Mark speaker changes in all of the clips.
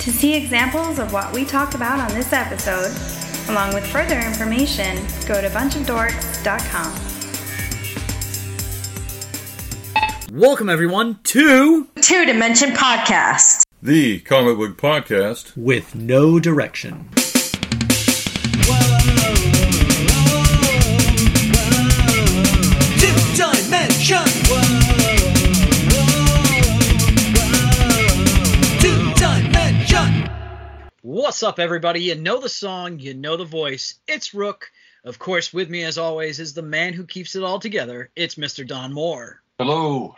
Speaker 1: To see examples of what we talked about on this episode, along with further information, go to bunchofdorks.com.
Speaker 2: Welcome everyone to
Speaker 3: Two Dimension Podcast.
Speaker 4: The comic book podcast.
Speaker 2: With No Direction. What's up, everybody? You know the song, you know the voice. It's Rook. Of course, with me, as always, is the man who keeps it all together. It's Mr. Don Moore.
Speaker 4: Hello.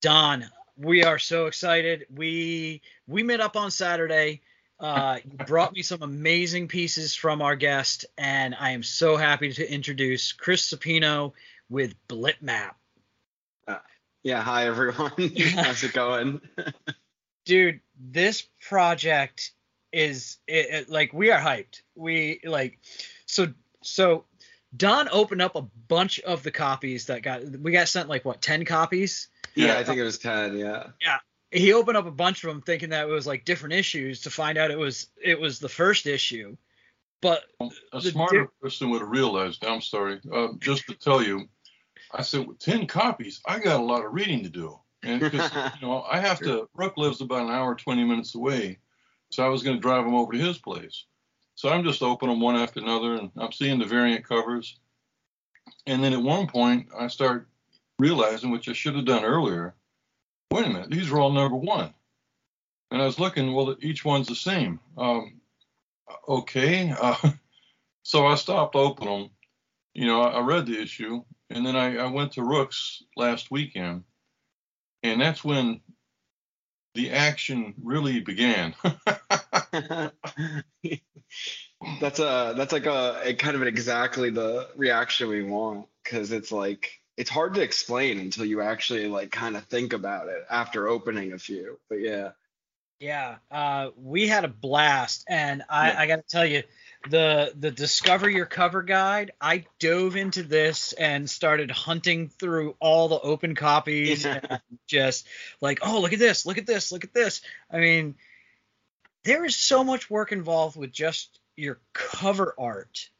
Speaker 2: Don, we are so excited. We we met up on Saturday. Uh, you brought me some amazing pieces from our guest, and I am so happy to introduce Chris Supino with Blitmap.
Speaker 5: Uh, yeah, hi everyone. How's it going?
Speaker 2: Dude, this project is it, it, like we are hyped. We like so so Don opened up a bunch of the copies that got we got sent like what 10 copies?
Speaker 5: Yeah, I think it was 10, yeah.
Speaker 2: Yeah. He opened up a bunch of them thinking that it was like different issues to find out it was it was the first issue. But
Speaker 4: a smarter di- person would have realized. I'm sorry. Uh, just to tell you, I said with 10 copies, I got a lot of reading to do. And because you know, I have to Rook lives about an hour 20 minutes away. So I was going to drive them over to his place. So I'm just opening them one after another, and I'm seeing the variant covers. And then at one point, I start realizing, which I should have done earlier, wait a minute, these are all number one. And I was looking, well, each one's the same. Um, okay. Uh, so I stopped opening them. You know, I, read the issue, and then I, I went to Rook's last weekend, and that's when the action really began.
Speaker 5: that's a that's like a, a, kind of an exactly the reaction we want because it's like it's hard to explain until you actually like kind of think about it after opening a few. But yeah.
Speaker 2: Yeah, uh, we had a blast, and I, yeah. I got to tell you, the the discover your cover guide i dove into this and started hunting through all the open copies and just like oh look at this look at this look at this. I mean there is so much work involved with just your cover art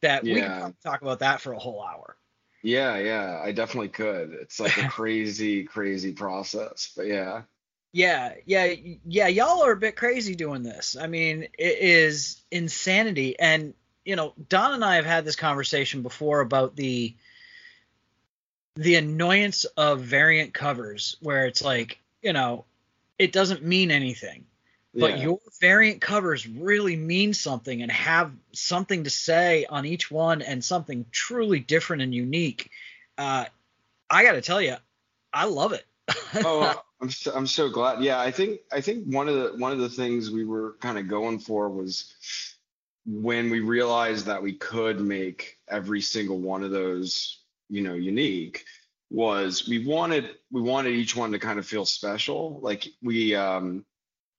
Speaker 2: that yeah. we can talk about that for a whole hour.
Speaker 5: Yeah yeah i definitely could. It's like a crazy crazy process but yeah
Speaker 2: yeah, yeah, yeah. Y'all are a bit crazy doing this. I mean, it is insanity. And you know, Don and I have had this conversation before about the the annoyance of variant covers, where it's like, you know, it doesn't mean anything, but yeah. your variant covers really mean something and have something to say on each one and something truly different and unique. Uh, I got to tell you, I love it.
Speaker 5: oh, I'm so, I'm so glad. Yeah, I think I think one of the one of the things we were kind of going for was when we realized that we could make every single one of those, you know, unique was we wanted we wanted each one to kind of feel special. Like we um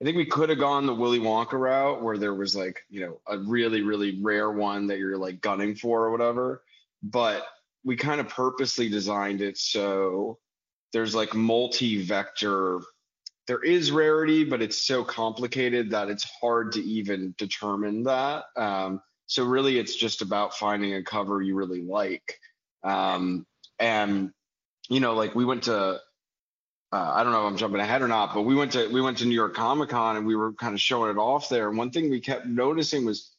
Speaker 5: I think we could have gone the Willy Wonka route where there was like, you know, a really, really rare one that you're like gunning for or whatever. But we kind of purposely designed it so there's like multi-vector there is rarity but it's so complicated that it's hard to even determine that um, so really it's just about finding a cover you really like um, and you know like we went to uh, I don't know if I'm jumping ahead or not, but we went to we went to New York Comic Con and we were kind of showing it off there. And one thing we kept noticing was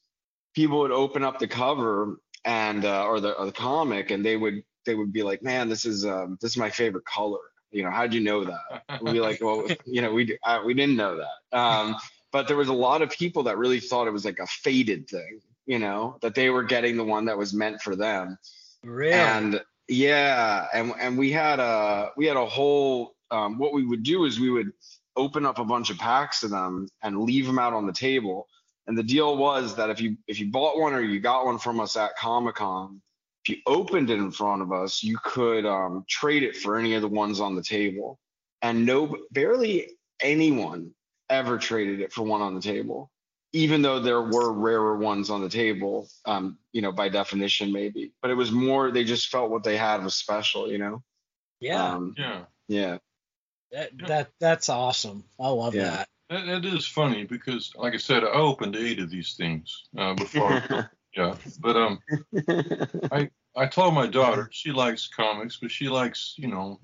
Speaker 5: people would open up the cover and uh, or the or the comic and they would they would be like, man, this is um, this is my favorite color. You know, how'd you know that? We'd be like, well, you know, we uh, we didn't know that. Um, but there was a lot of people that really thought it was like a fated thing. You know, that they were getting the one that was meant for them.
Speaker 2: Really?
Speaker 5: And yeah, and and we had a we had a whole. Um, what we would do is we would open up a bunch of packs of them and leave them out on the table. And the deal was that if you if you bought one or you got one from us at Comic Con, if you opened it in front of us, you could um, trade it for any of the ones on the table. And no, barely anyone ever traded it for one on the table, even though there were rarer ones on the table, um, you know, by definition, maybe. But it was more, they just felt what they had was special, you know?
Speaker 2: Yeah.
Speaker 5: Um,
Speaker 4: yeah.
Speaker 5: Yeah.
Speaker 2: That, that that's awesome. I love
Speaker 5: yeah.
Speaker 2: that.
Speaker 4: That, that is funny because, like I said, I opened eight of these things uh, before. yeah, but um, I I told my daughter she likes comics, but she likes you know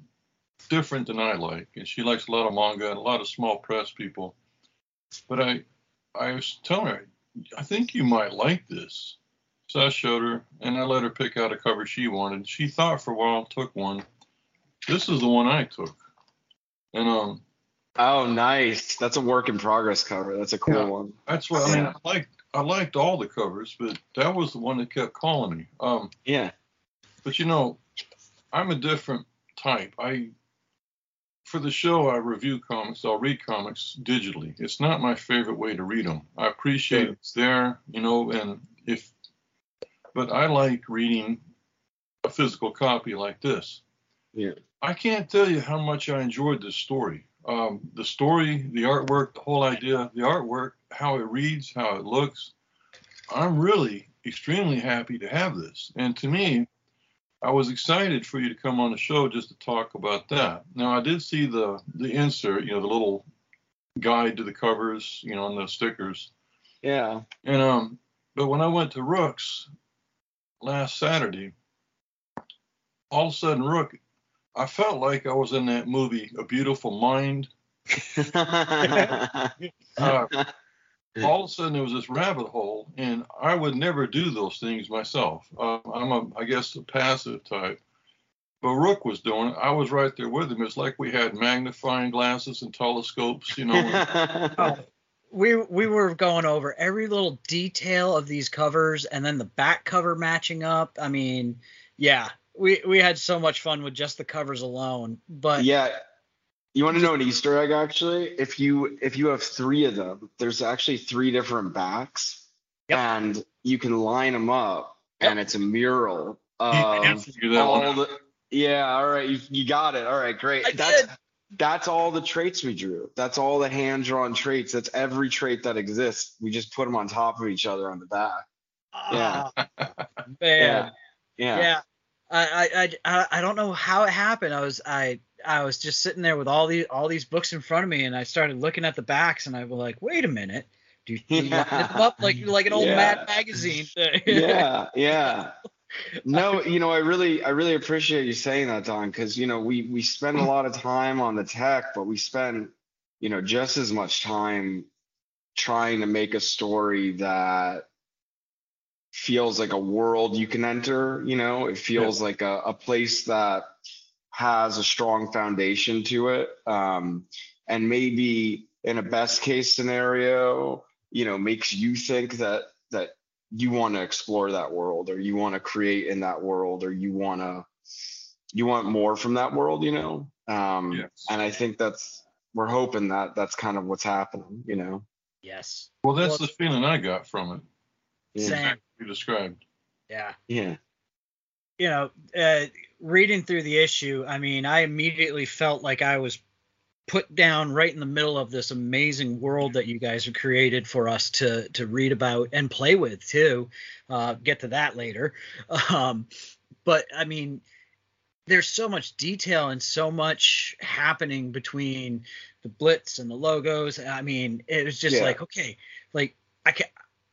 Speaker 4: different than I like, and she likes a lot of manga and a lot of small press people. But I I was telling her I think you might like this. So I showed her, and I let her pick out a cover she wanted. She thought for a while, took one. This is the one I took, and um.
Speaker 5: Oh, nice. That's a work in progress cover. That's a cool
Speaker 4: Yeah.
Speaker 5: one.
Speaker 4: That's what I mean. I liked I liked all the covers, but that was the one that kept calling me. Um,
Speaker 5: Yeah.
Speaker 4: but you know, I'm a different type. I for the show I review comics. I'll read comics digitally. It's not my favorite way to read them. I appreciate
Speaker 5: Sure.
Speaker 4: it's there, you know, and if but I like reading a physical copy like this.
Speaker 5: Yeah.
Speaker 4: I can't tell you how much I enjoyed this story. Um, the story, the artwork, the whole idea, the artwork, how it reads, how it looks. I'm really extremely happy to have this. And to me, I was excited for you to come on the show just to talk about that. Now, I did see the the insert, you know, the little guide to the covers, you know, and the stickers.
Speaker 5: Yeah.
Speaker 4: And um, but when I went to Rook's last Saturday, all of a sudden, Rook, I felt like I was in that movie, A Beautiful Mind. Uh, all of a sudden, there was this rabbit hole, and I would never do those things myself. Uh, I'm a, I guess, a passive type. But Rook was doing it. I was right there with him. It's like we had magnifying glasses and telescopes, you know.
Speaker 2: we we were going over every little detail of these covers and then the back cover matching up. I mean, yeah, we we had so much fun with just the covers alone. But
Speaker 5: yeah. You want to know an Easter egg actually? If you if you have three of them, there's actually three different backs,
Speaker 2: Yep.
Speaker 5: and you can line them up, and it's a mural
Speaker 4: I
Speaker 5: of
Speaker 4: figure that one
Speaker 5: all the. Yeah, all right, you, you got it. All right, great.
Speaker 2: I
Speaker 5: that's
Speaker 2: did.
Speaker 5: that's all the traits we drew. That's all the hand drawn traits. That's every trait that exists. We just put them on top of each other on the back. Yeah.
Speaker 2: ah, man,
Speaker 5: Yeah.
Speaker 2: yeah. I, I I I don't know how it happened. I was I I was just sitting there with all these all these books in front of me, and I started looking at the backs, and I was like, wait a minute. Do you, do you line them up like like an old
Speaker 5: Yeah.
Speaker 2: Mad magazine thing?
Speaker 5: yeah, yeah. No, you know, I really, I really appreciate you saying that, Don, because you know, we we spend a lot of time on the tech, but we spend, you know, just as much time trying to make a story that feels like a world you can enter. You know, it feels like a, a place that has a strong foundation to it, um, and maybe in a best case scenario, you know, makes you think that that you want to explore that world or you want to create in that world or you want to you want more from that world you know um
Speaker 4: Yes.
Speaker 5: and i think that's we're hoping that that's kind of what's happening you know
Speaker 2: yes.
Speaker 4: Well, that's
Speaker 2: Well,
Speaker 4: the feeling I got from it.
Speaker 5: Yeah
Speaker 2: Same.
Speaker 4: You described.
Speaker 2: Yeah.
Speaker 5: yeah
Speaker 2: you know, uh, reading through the issue, I mean, I immediately felt like I was put down right in the middle of this amazing world that you guys have created for us to to read about and play with too. Uh, get to that later. Um, but I mean, there's so much detail and so much happening between the blitz and the logos. I mean, it was just
Speaker 5: Yeah.
Speaker 2: like, okay, like I can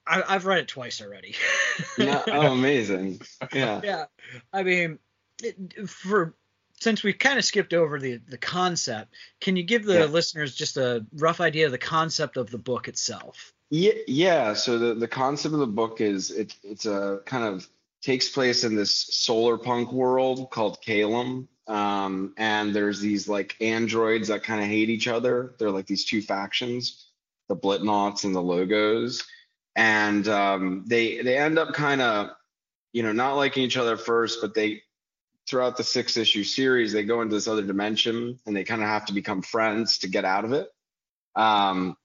Speaker 2: I, I've read it twice already.
Speaker 5: yeah oh amazing yeah
Speaker 2: yeah i mean it, for since we've kind of skipped over the the concept can you give the
Speaker 5: Yeah.
Speaker 2: listeners just a rough idea of the concept of the book itself
Speaker 5: Yeah, yeah. So the, the concept of the book is it it's a kind of takes place in this solar punk world called Calum. Um, and there's these like androids that kind of hate each other. They're like these two factions, the Blitnauts and the Logos. And um, they they end up kind of, you know, not liking each other first, but they throughout the six issue series, they go into this other dimension and they kind of have to become friends to get out of it. Um,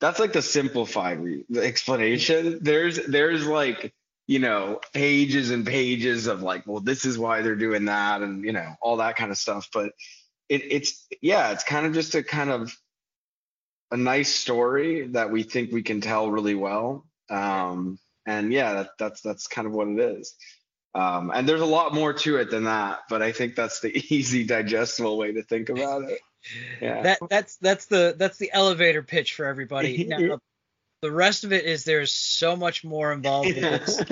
Speaker 5: that's like the simplified re- the explanation. There's there's like you know pages and pages of like, well, this is why they're doing that, and you know all that kind of stuff. But it, it's yeah, it's kind of just a kind of a nice story that we think we can tell really well. Um, and yeah, that, that's that's kind of what it is. Um, and there's a lot more to it than that, but I think that's the easy, digestible way to think about it. Yeah.
Speaker 2: That that's that's the that's the elevator pitch for everybody. Now, the rest of it is there's so much more involved in this.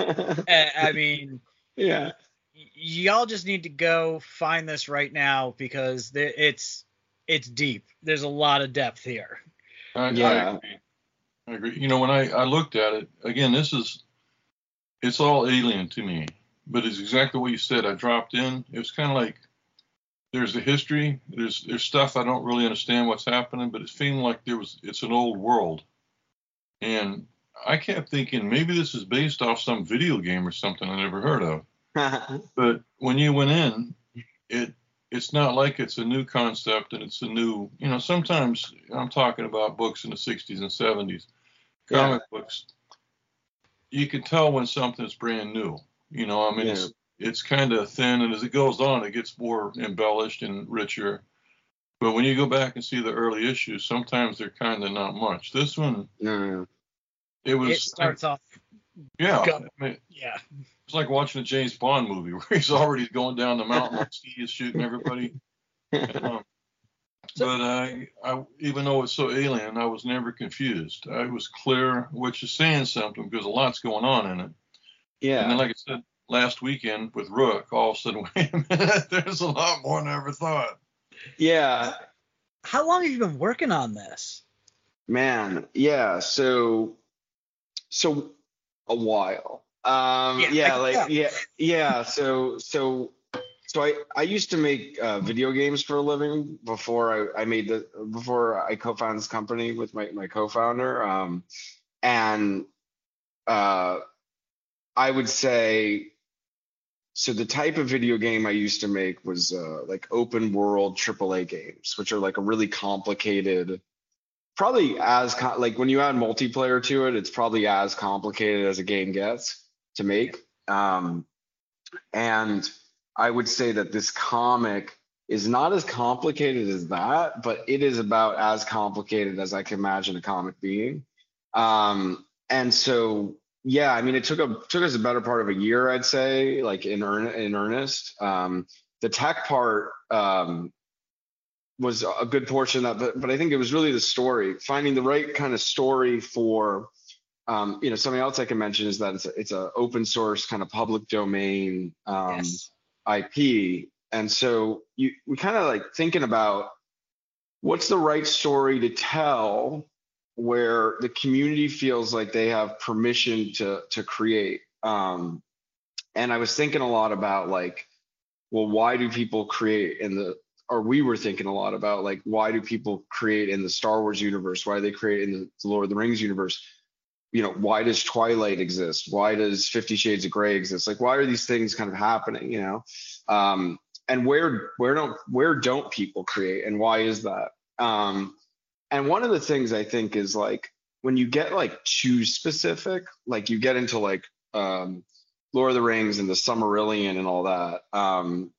Speaker 2: I I mean,
Speaker 5: yeah.
Speaker 2: y- y'all just need to go find this right now because there, it's it's deep. There's a lot of depth here.
Speaker 4: I, I
Speaker 5: Yeah.
Speaker 4: agree. I agree. You know, when I, I looked at it, again, this is, it's all alien to me, but it's exactly what you said. I dropped in. It was kind of like there's a history. There's there's stuff I don't really understand what's happening, but it seemed like there was it's an old world. And I kept thinking maybe this is based off some video game or something I never heard of. But when you went in, it it's not like it's a new concept and it's a new you know sometimes i'm talking about books in the 60s and 70s comic books you can tell when something's brand new you know i mean
Speaker 5: Yeah.
Speaker 4: it's it's kind of thin and as it goes on it gets more embellished and richer but when you go back and see the early issues sometimes they're kind of not much this one
Speaker 5: no, no.
Speaker 4: it was
Speaker 2: It starts off,
Speaker 4: yeah I mean,
Speaker 2: yeah,
Speaker 4: it's like watching a James Bond movie where he's already going down the mountain like he is shooting everybody. Um, but I, I, even though it's so alien, I was never confused. I was clear, which is saying something because a lot's going on in it.
Speaker 5: Yeah.
Speaker 4: And then, like I said last weekend with Rook, all of a sudden, wait a minute, there's a lot more than I ever thought.
Speaker 5: Yeah.
Speaker 2: how long have you been working on this?
Speaker 5: Man, yeah. So, so a while. Um,
Speaker 2: Yeah,
Speaker 5: yeah,
Speaker 2: can
Speaker 5: like
Speaker 2: tell.
Speaker 5: yeah, yeah. So, so, so I I used to make uh, video games for a living before I I made the before I co-founded this company with my my co-founder. Um, and uh, I would say. So the type of video game I used to make was uh, like open world AAA games, which are like a really complicated probably as co- like when you add multiplayer to it, it's probably as complicated as a game gets to make. Um, and I would say that this comic is not as complicated as that, but it is about as complicated as I can imagine a comic being. Um, and so, yeah, I mean, it took a took us a better part of a year, I'd say, like in earn in earnest. Um, the tech part um, was a good portion of that, but, but I think it was really the story, finding the right kind of story for, um, you know, something else I can mention is that it's a, it's a open source kind of public domain um,
Speaker 2: yes.
Speaker 5: IP, and so you we kind of like thinking about what's the right story to tell where the community feels like they have permission to to create. Um, and I was thinking a lot about like, well, why do people create in the or we were thinking a lot about like why do people create in the Star Wars universe? Why do they create in the Lord of the Rings universe? You know, why does Twilight exist? Why does Fifty Shades of Grey exist? Like, why are these things kind of happening? You know, um, and where where don't where don't people create, and why is that? Um, and one of the things I think is like when you get like too specific, like you get into like um, Lord of the Rings and the Silmarillion and all that. Um,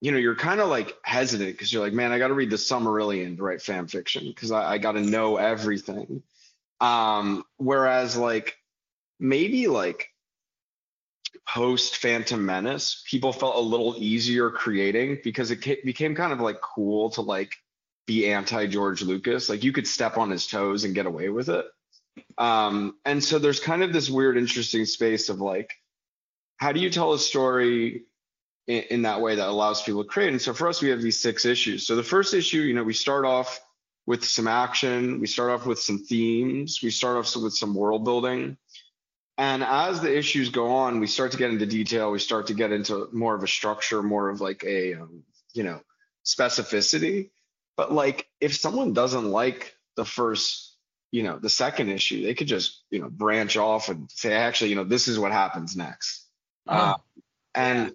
Speaker 5: you know, you're kind of like hesitant because you're like, man, I got to read the Silmarillion to write fan fiction because I, I got to know everything. Um, whereas like maybe like post Phantom Menace, people felt a little easier creating because it ca- became kind of like cool to like be anti George Lucas. Like you could step on his toes and get away with it. Um, and so there's kind of this weird, interesting space of like, how do you tell a story in, in that way that allows people to create? And so for us, we have these six issues. So the first issue, you know, we start off with some action, we start off with some themes, we start off with some world building. And as the issues go on, we start to get into detail. We start to get into more of a structure, more of like a, um, you know, specificity. But like, if someone doesn't like the first, you know, the second issue, they could just, you know, branch off and say, actually, you know, this is what happens next. Uh, and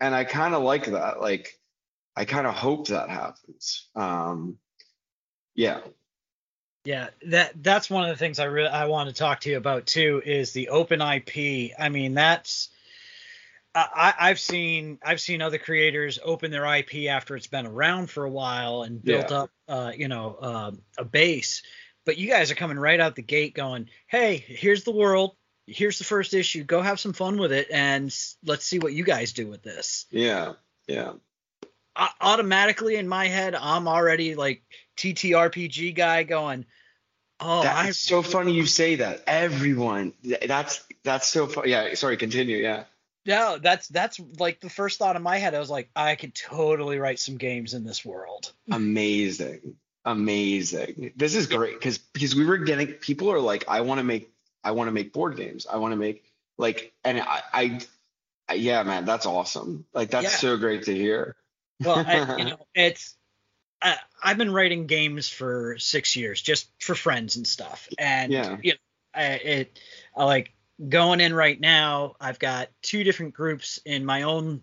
Speaker 5: and I kind of like that. Like, I kind of hope that happens. Um, yeah.
Speaker 2: Yeah, that that's one of the things I really I want to talk to you about too is the open IP. I mean, that's I, I've seen I've seen other creators open their IP after it's been around for a while and built
Speaker 5: Yeah.
Speaker 2: up, uh, you know, um, a base. But you guys are coming right out the gate, going, "Hey, here's the world. Here's the first issue. Go have some fun with it, and let's see what you guys do with this."
Speaker 5: Yeah. Yeah.
Speaker 2: Automatically in my head, I'm already like TTRPG guy going. Oh,
Speaker 5: That's so funny you say that. Everyone, that's that's so funny. Yeah, sorry, continue. Yeah.
Speaker 2: no, that's that's like the first thought in my head. I was like, I could totally write some games in this world.
Speaker 5: Amazing. Amazing. This is great because because we were getting people are like, I want to make I want to make board games. I want to make like and I, I I yeah, man, that's awesome. Like that's
Speaker 2: Yeah.
Speaker 5: so great to hear.
Speaker 2: Well, I, you know, it's I, I've been writing games for six years, just for friends and stuff, and
Speaker 5: Yeah.
Speaker 2: you know, I, it I like going in right now. I've got two different groups in my own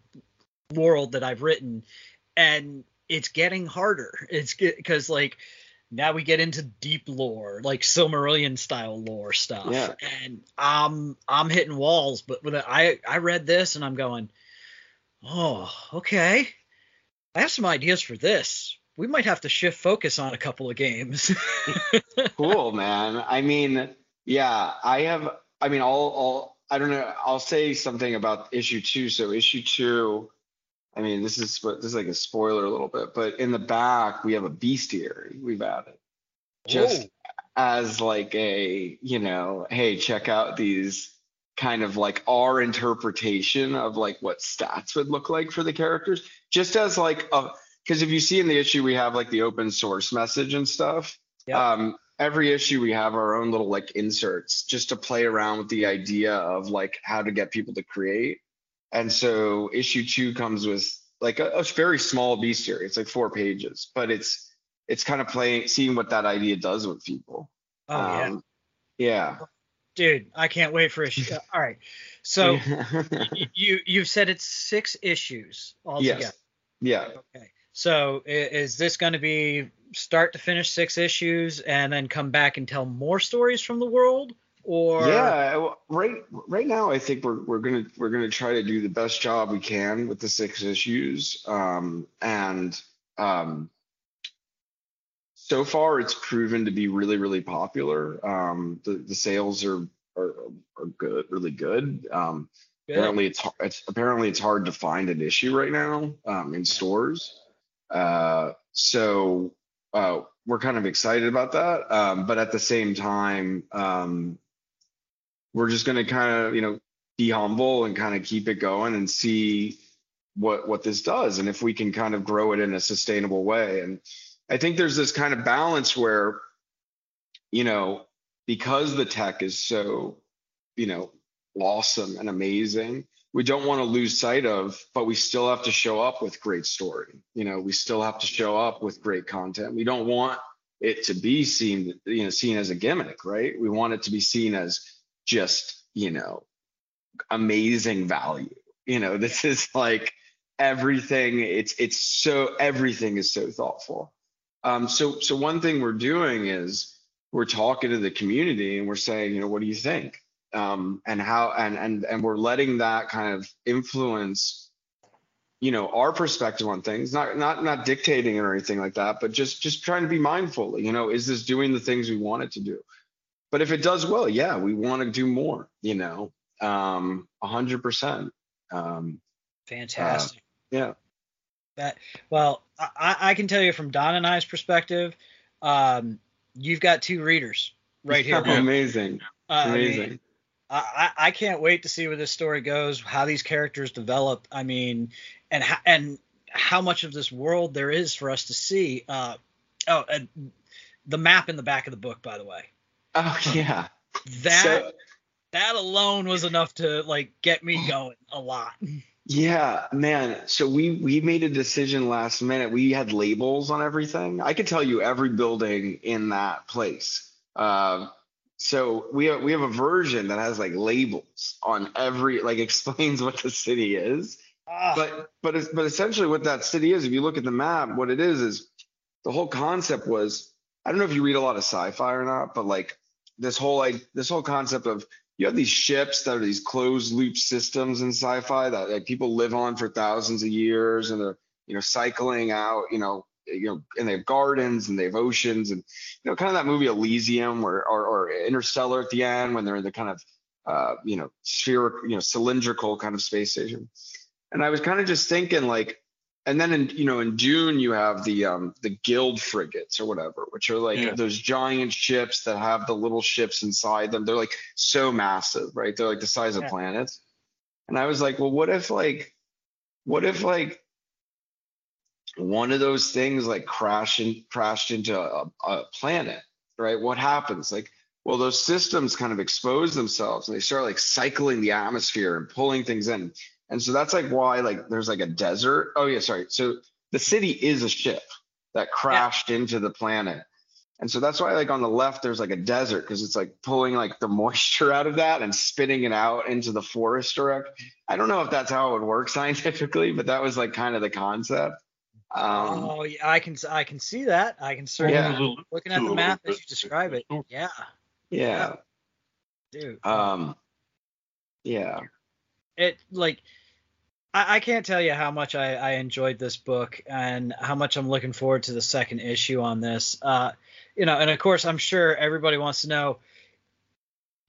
Speaker 2: world that I've written, and it's getting harder. It's because like now we get into deep lore, like Silmarillion style lore stuff,
Speaker 5: Yeah.
Speaker 2: and I'm I'm hitting walls. But when I I read this and I'm going, oh, okay. I have some ideas for this. We might have to shift focus on a couple of games.
Speaker 5: cool, man. I mean, yeah, I have. I mean, I'll, I'll, I don't know. I'll say something about issue two. So issue two. I mean, this is this is like a spoiler a little bit, but in the back we have a bestiary we've added, just
Speaker 2: Whoa.
Speaker 5: as like a you know, hey, check out these kind of like our interpretation of like what stats would look like for the characters, just as like a because if you see in the issue we have like the open source message and stuff.
Speaker 2: Yep.
Speaker 5: Um, every issue we have our own little like inserts just to play around with the idea of like how to get people to create. And so issue two comes with like a, a very small bestiary. It's like four pages, but it's it's kind of playing seeing what that idea does with people.
Speaker 2: oh yeah,
Speaker 5: Um, yeah.
Speaker 2: Dude, I can't wait for a issue. All right, so y- you you've said it's six issues altogether.
Speaker 5: yes. Yeah.
Speaker 2: Okay, so is this going to be start to finish six issues and then come back and tell more stories from the world, or
Speaker 5: yeah, right right now I think we're we're gonna we're gonna try to do the best job we can with the six issues. Um, and um, so far it's proven to be really really popular. Um, the the sales are are are good, really good. Um, apparently it's it's apparently it's hard to find an issue right now um, in stores. Uh, so uh, we're kind of excited about that. Um, but at the same time, um, we're just going to kind of, you know, be humble and kind of keep it going and see what what this does and if we can kind of grow it in a sustainable way. And I think there's this kind of balance where, you know, because the tech is so, you know, awesome and amazing, we don't want to lose sight of, but we still have to show up with great story. You know, we still have to show up with great content. We don't want it to be seen, you know, seen as a gimmick, right? We want it to be seen as just, you know, amazing value. You know, this is like everything. It's it's so everything is so thoughtful. Um, so so one thing we're doing is we're talking to the community and we're saying, you know, what do you think? Um, and how and and and we're letting that kind of influence you know our perspective on things not not not dictating or anything like that but just just trying to be mindful you know is this doing the things we want it to do but if it does well yeah we want to do more you know um 100% um
Speaker 2: fantastic.
Speaker 5: yeah
Speaker 2: That well, I, I can tell you from Don and I's perspective, um, you've got two readers right here.
Speaker 5: amazing
Speaker 2: Uh, I mean,
Speaker 5: amazing
Speaker 2: I, I I can't wait to see where this story goes, how these characters develop. I mean, and how, and how much of this world there is for us to see. Uh, oh, and the map in the back of the book, by the way,
Speaker 5: oh yeah
Speaker 2: that
Speaker 5: So-
Speaker 2: that alone was enough to like get me going a lot.
Speaker 5: Yeah, man. So we we made a decision last minute. We had labels on everything. I could tell you every building in that place. Uh, so we have we have a version that has like labels on every like explains what the city is.
Speaker 2: Ah,
Speaker 5: But but it's, but essentially what that city is, if you look at the map, what it is is the whole concept was I don't know if you read a lot of sci-fi or not, but like this whole like this whole concept of you have these ships that are these closed loop systems in sci-fi that like people live on for thousands of years and they're you know cycling out you know you know and they have gardens and they have oceans and you know kind of that movie Elysium or or, or Interstellar at the end when they're in the kind of uh, you know spherical you know cylindrical kind of space station. And I was kind of just thinking like and then in you know in Dune you have the um the guild frigates or whatever, which are like
Speaker 4: Yeah.
Speaker 5: those giant ships that have the little ships inside them. They're like so massive, right? They're like the size of
Speaker 2: Yeah.
Speaker 5: planets. And I was like, well, what if like, what if like one of those things like crashed in, crashed into a, a planet, right? What happens? Like, well, those systems kind of expose themselves and they start like cycling the atmosphere and pulling things in. And so that's like why like there's like a desert. Oh yeah, sorry. So the city is a ship that crashed into the planet. And so that's why like on the left there's like a desert because it's like pulling like the moisture out of that and spitting it out into the forest direct. I don't know if that's how it would work scientifically, but that was like kind of the concept. Um,
Speaker 2: oh, yeah, I can I can see that. I can certainly
Speaker 5: Yeah.
Speaker 2: Looking at the map as you describe it. Yeah,
Speaker 5: yeah.
Speaker 2: dude.
Speaker 5: Um, yeah.
Speaker 2: It like I, I can't tell you how much I, I enjoyed this book and how much I'm looking forward to the second issue on this. Uh, you know, and of course, I'm sure everybody wants to know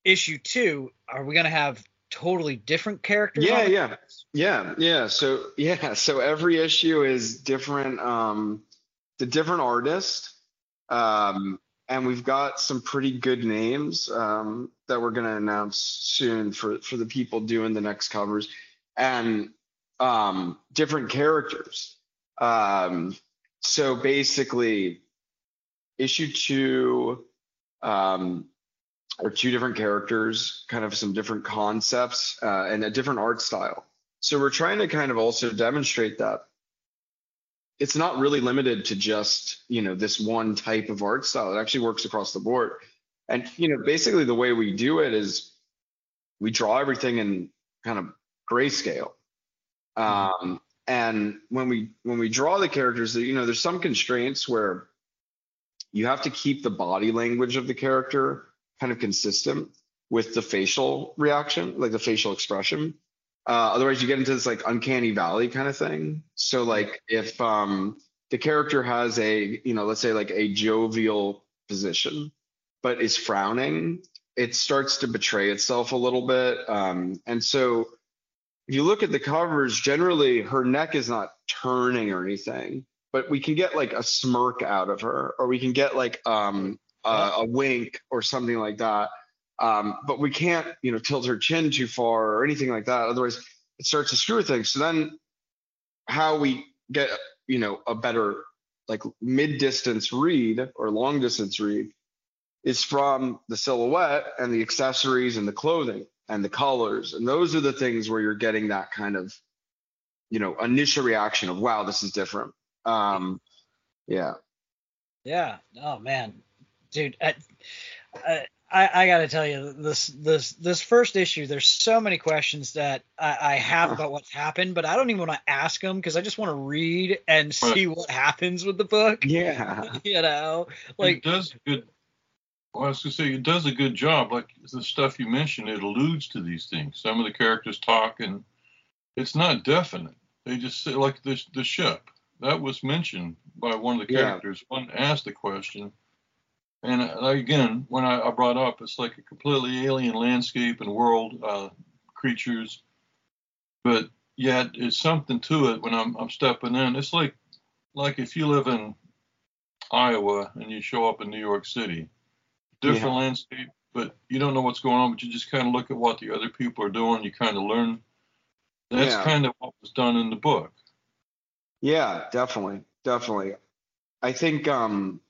Speaker 2: issue two. Are we gonna have totally different characters?
Speaker 5: Yeah, yeah. Yeah, yeah. So yeah, so every issue is different. Um, the different artist, um, and we've got some pretty good names um, that we're gonna announce soon for for the people doing the next covers, and um, different characters. Um, so basically, issue two. Um, or two different characters, kind of some different concepts, uh, and a different art style. So we're trying to kind of also demonstrate that it's not really limited to just you know this one type of art style. It actually works across the board. And you know, basically the way we do it is we draw everything in kind of grayscale. Um, and when we when we draw the characters, you know, there's some constraints where you have to keep the body language of the character kind of consistent with the facial reaction, like the facial expression. Uh, otherwise, you get into this like uncanny valley kind of thing. So, like, if um, the character has a, you know, let's say like a jovial position, but is frowning, it starts to betray itself a little bit. Um, and so, if you look at the covers, generally her neck is not turning or anything, but we can get like a smirk out of her, or we can get like um, a, a wink or something like that. Um, but we can't, you know, tilt her chin too far or anything like that. Otherwise, it starts to screw with things. So then, how we get, you know, a better like mid-distance read or long-distance read is from the silhouette and the accessories and the clothing and the colors. And those are the things where you're getting that kind of, you know, initial reaction of, wow, this is different. Um, yeah.
Speaker 2: Yeah. Oh man, dude. I, I, I, I gotta tell you, this this this first issue, there's so many questions that I, I have about what's happened, but I don't even want to ask them because I just want to read and see what happens with the book.
Speaker 5: Yeah.
Speaker 2: You know,
Speaker 4: it
Speaker 2: like
Speaker 4: does good. Well, I was gonna say it does a good job. Like the stuff you mentioned, it alludes to these things. Some of the characters talk, and it's not definite. They just say like the the ship that was mentioned by one of the
Speaker 5: Yeah.
Speaker 4: characters. One asked the question, and uh, again, when I, I brought up, it's like a completely alien landscape and world, uh, creatures, but yet it's something to it when I'm I'm stepping in. It's like like if you live in Iowa and you show up in New York City, different
Speaker 5: Yeah.
Speaker 4: landscape, but you don't know what's going on, but you just kind of look at what the other people are doing. You kind of learn. That's
Speaker 5: Yeah.
Speaker 4: kind of what was done in the book.
Speaker 5: Yeah, definitely, definitely. I think um,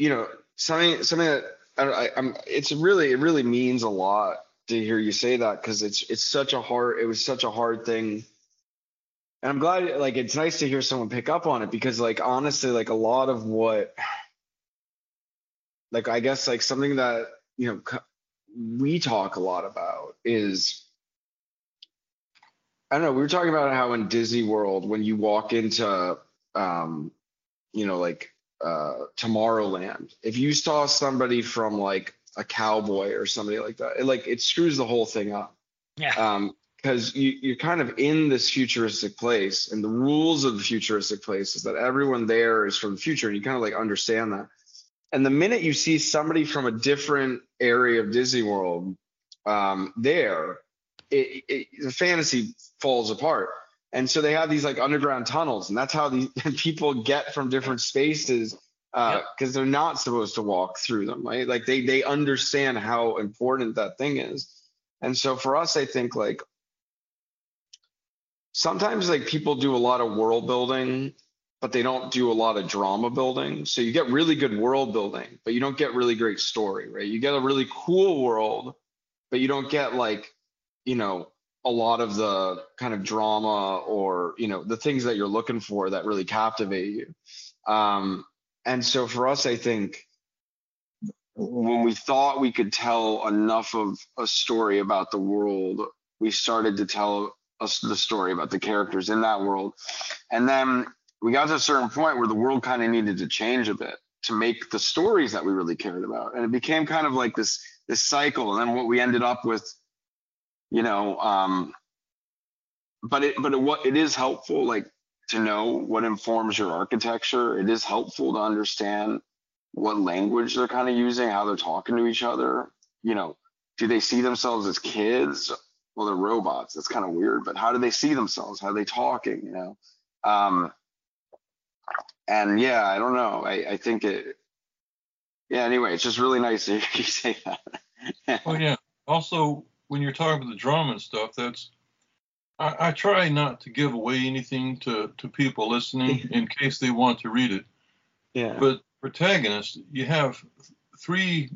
Speaker 5: you know, something something that I, I'm it's really it really means a lot to hear you say that because it's it's such a hard. It was such a hard thing, and I'm glad. Like it's nice to hear someone pick up on it because like honestly, like a lot of what, like I guess like something that you know we talk a lot about is I don't know. We were talking about how in Disney World, when you walk into, um, you know, like uh, Tomorrowland, if you saw somebody from like a cowboy or somebody like that, it like it screws the whole thing up.
Speaker 2: yeah,
Speaker 5: Um, because you you're kind of in this futuristic place, and the rules of the futuristic place is that everyone there is from the future, and you kind of like understand that. And the minute you see somebody from a different area of Disney World um, there, it, it, the fantasy falls apart. And so they have these like underground tunnels, and that's how these people get from different spaces because uh, they're not supposed to walk through them, right? Like they they understand how important that thing is, and so for us, I think like sometimes like people do a lot of world building but they don't do a lot of drama building. So you get really good world building, but you don't get really great story, right? You get a really cool world, but you don't get like, you know, a lot of the kind of drama or, you know, the things that you're looking for that really captivate you. Um, and so for us, I think when we thought we could tell enough of a story about the world, we started to tell us the story about the characters in that world. And then we got to a certain point where the world kind of needed to change a bit to make the stories that we really cared about and it became kind of like this this cycle and then what we ended up with you know um but it but it, what it is helpful like to know what informs your architecture it is helpful to understand what language they're kind of using how they're talking to each other you know do they see themselves as kids well they're robots that's kind of weird but how do they see themselves how are they talking you know um and yeah, I don't know. I, I think it. Yeah. Anyway, it's just really nice to you say
Speaker 4: that. oh yeah. Also, when you're talking about the drama and stuff, that's I, I try not to give away anything to to people listening in case they want to read it.
Speaker 5: Yeah.
Speaker 4: But protagonist, you have three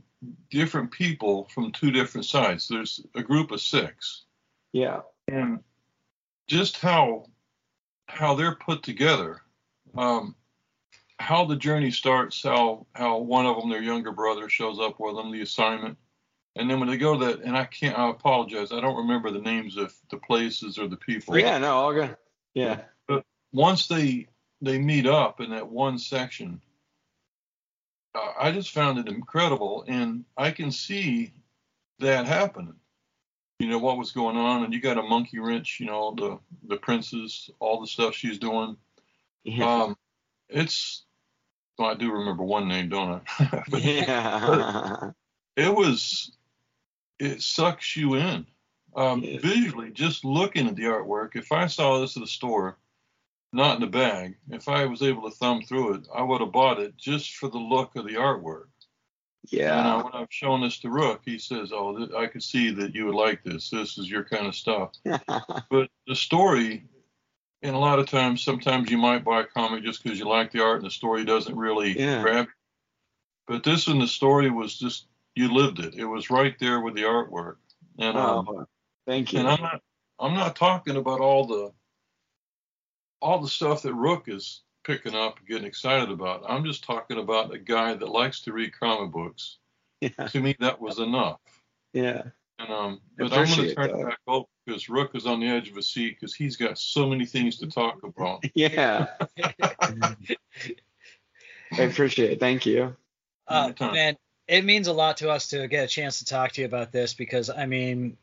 Speaker 4: different people from two different sides. There's a group of six.
Speaker 5: Yeah.
Speaker 4: And just how how they're put together. Um, how the journey starts, how how one of them, their younger brother, shows up with them, the assignment, and then when they go to that, and I can't, I apologize, I don't remember the names of the places or the people.
Speaker 5: Yeah, no, all good. Yeah.
Speaker 4: But once they they meet up in that one section, uh, I just found it incredible, and I can see that happening. You know what was going on, and you got a monkey wrench. You know the the princess, all the stuff she's doing. Yeah. Um, it's well, I do remember one name, don't I? but, yeah. it was it sucks you in. Um, yeah. Visually, just looking at the artwork. If I saw this at a store, not in a bag, if I was able to thumb through it, I would have bought it just for the look of the artwork.
Speaker 5: Yeah.
Speaker 4: And I, when I've shown this to Rook, he says, "Oh, th- I could see that you would like this. This is your kind of stuff." but the story and a lot of times, sometimes you might buy a comic just because you like the art and the story doesn't really yeah. grab you. But this one, the story was just you lived it. It was right there with the artwork. And
Speaker 5: um, oh, thank you.
Speaker 4: And I'm not I'm not talking about all the all the stuff that Rook is picking up and getting excited about. I'm just talking about a guy that likes to read comic books. Yeah. To me, that was enough.
Speaker 5: Yeah.
Speaker 4: And um, but I'm going to turn that. it back over because Rook is on the edge of a seat because he's got so many things to talk about.
Speaker 5: Yeah. I appreciate it. Thank you.
Speaker 2: Uh, man, it means a lot to us to get a chance to talk to you about this because I mean,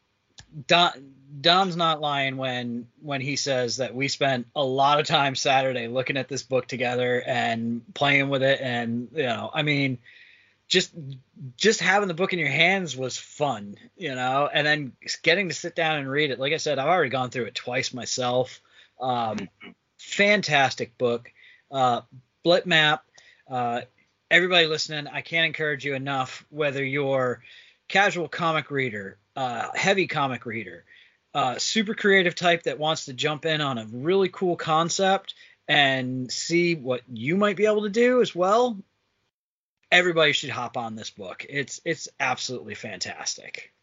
Speaker 2: Dom, Dom's not lying when when he says that we spent a lot of time Saturday looking at this book together and playing with it, and you know, I mean just just having the book in your hands was fun, you know, and then getting to sit down and read it. Like I said, I've already gone through it twice myself. Um, fantastic book. Uh, Blitmap. Uh, everybody listening, I can't encourage you enough. Whether you're casual comic reader, uh, heavy comic reader, uh, super creative type that wants to jump in on a really cool concept and see what you might be able to do as well everybody should hop on this book. It's it's absolutely fantastic.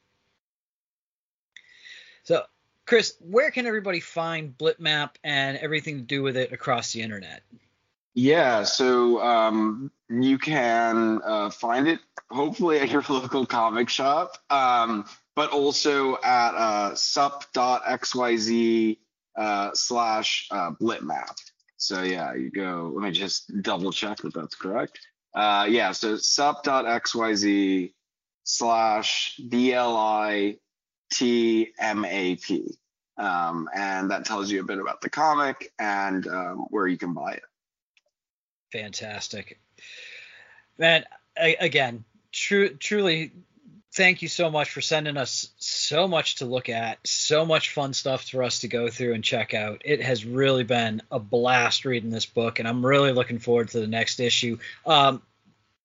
Speaker 2: So, Chris, where can everybody find Blitmap and everything to do with it across the internet?
Speaker 5: Yeah, so um, you can uh, find it hopefully at your local comic shop, um, but also at uh, sup.xyz uh, slash uh, blitmap. So yeah, you go. Let me just double check that that's correct. Uh, yeah, so sup.xyz slash BLITMAP. Um, and that tells you a bit about the comic and um, where you can buy it.
Speaker 2: Fantastic. Man, I, again, true, truly thank you so much for sending us so much to look at, so much fun stuff for us to go through and check out. It has really been a blast reading this book, and I'm really looking forward to the next issue. Um,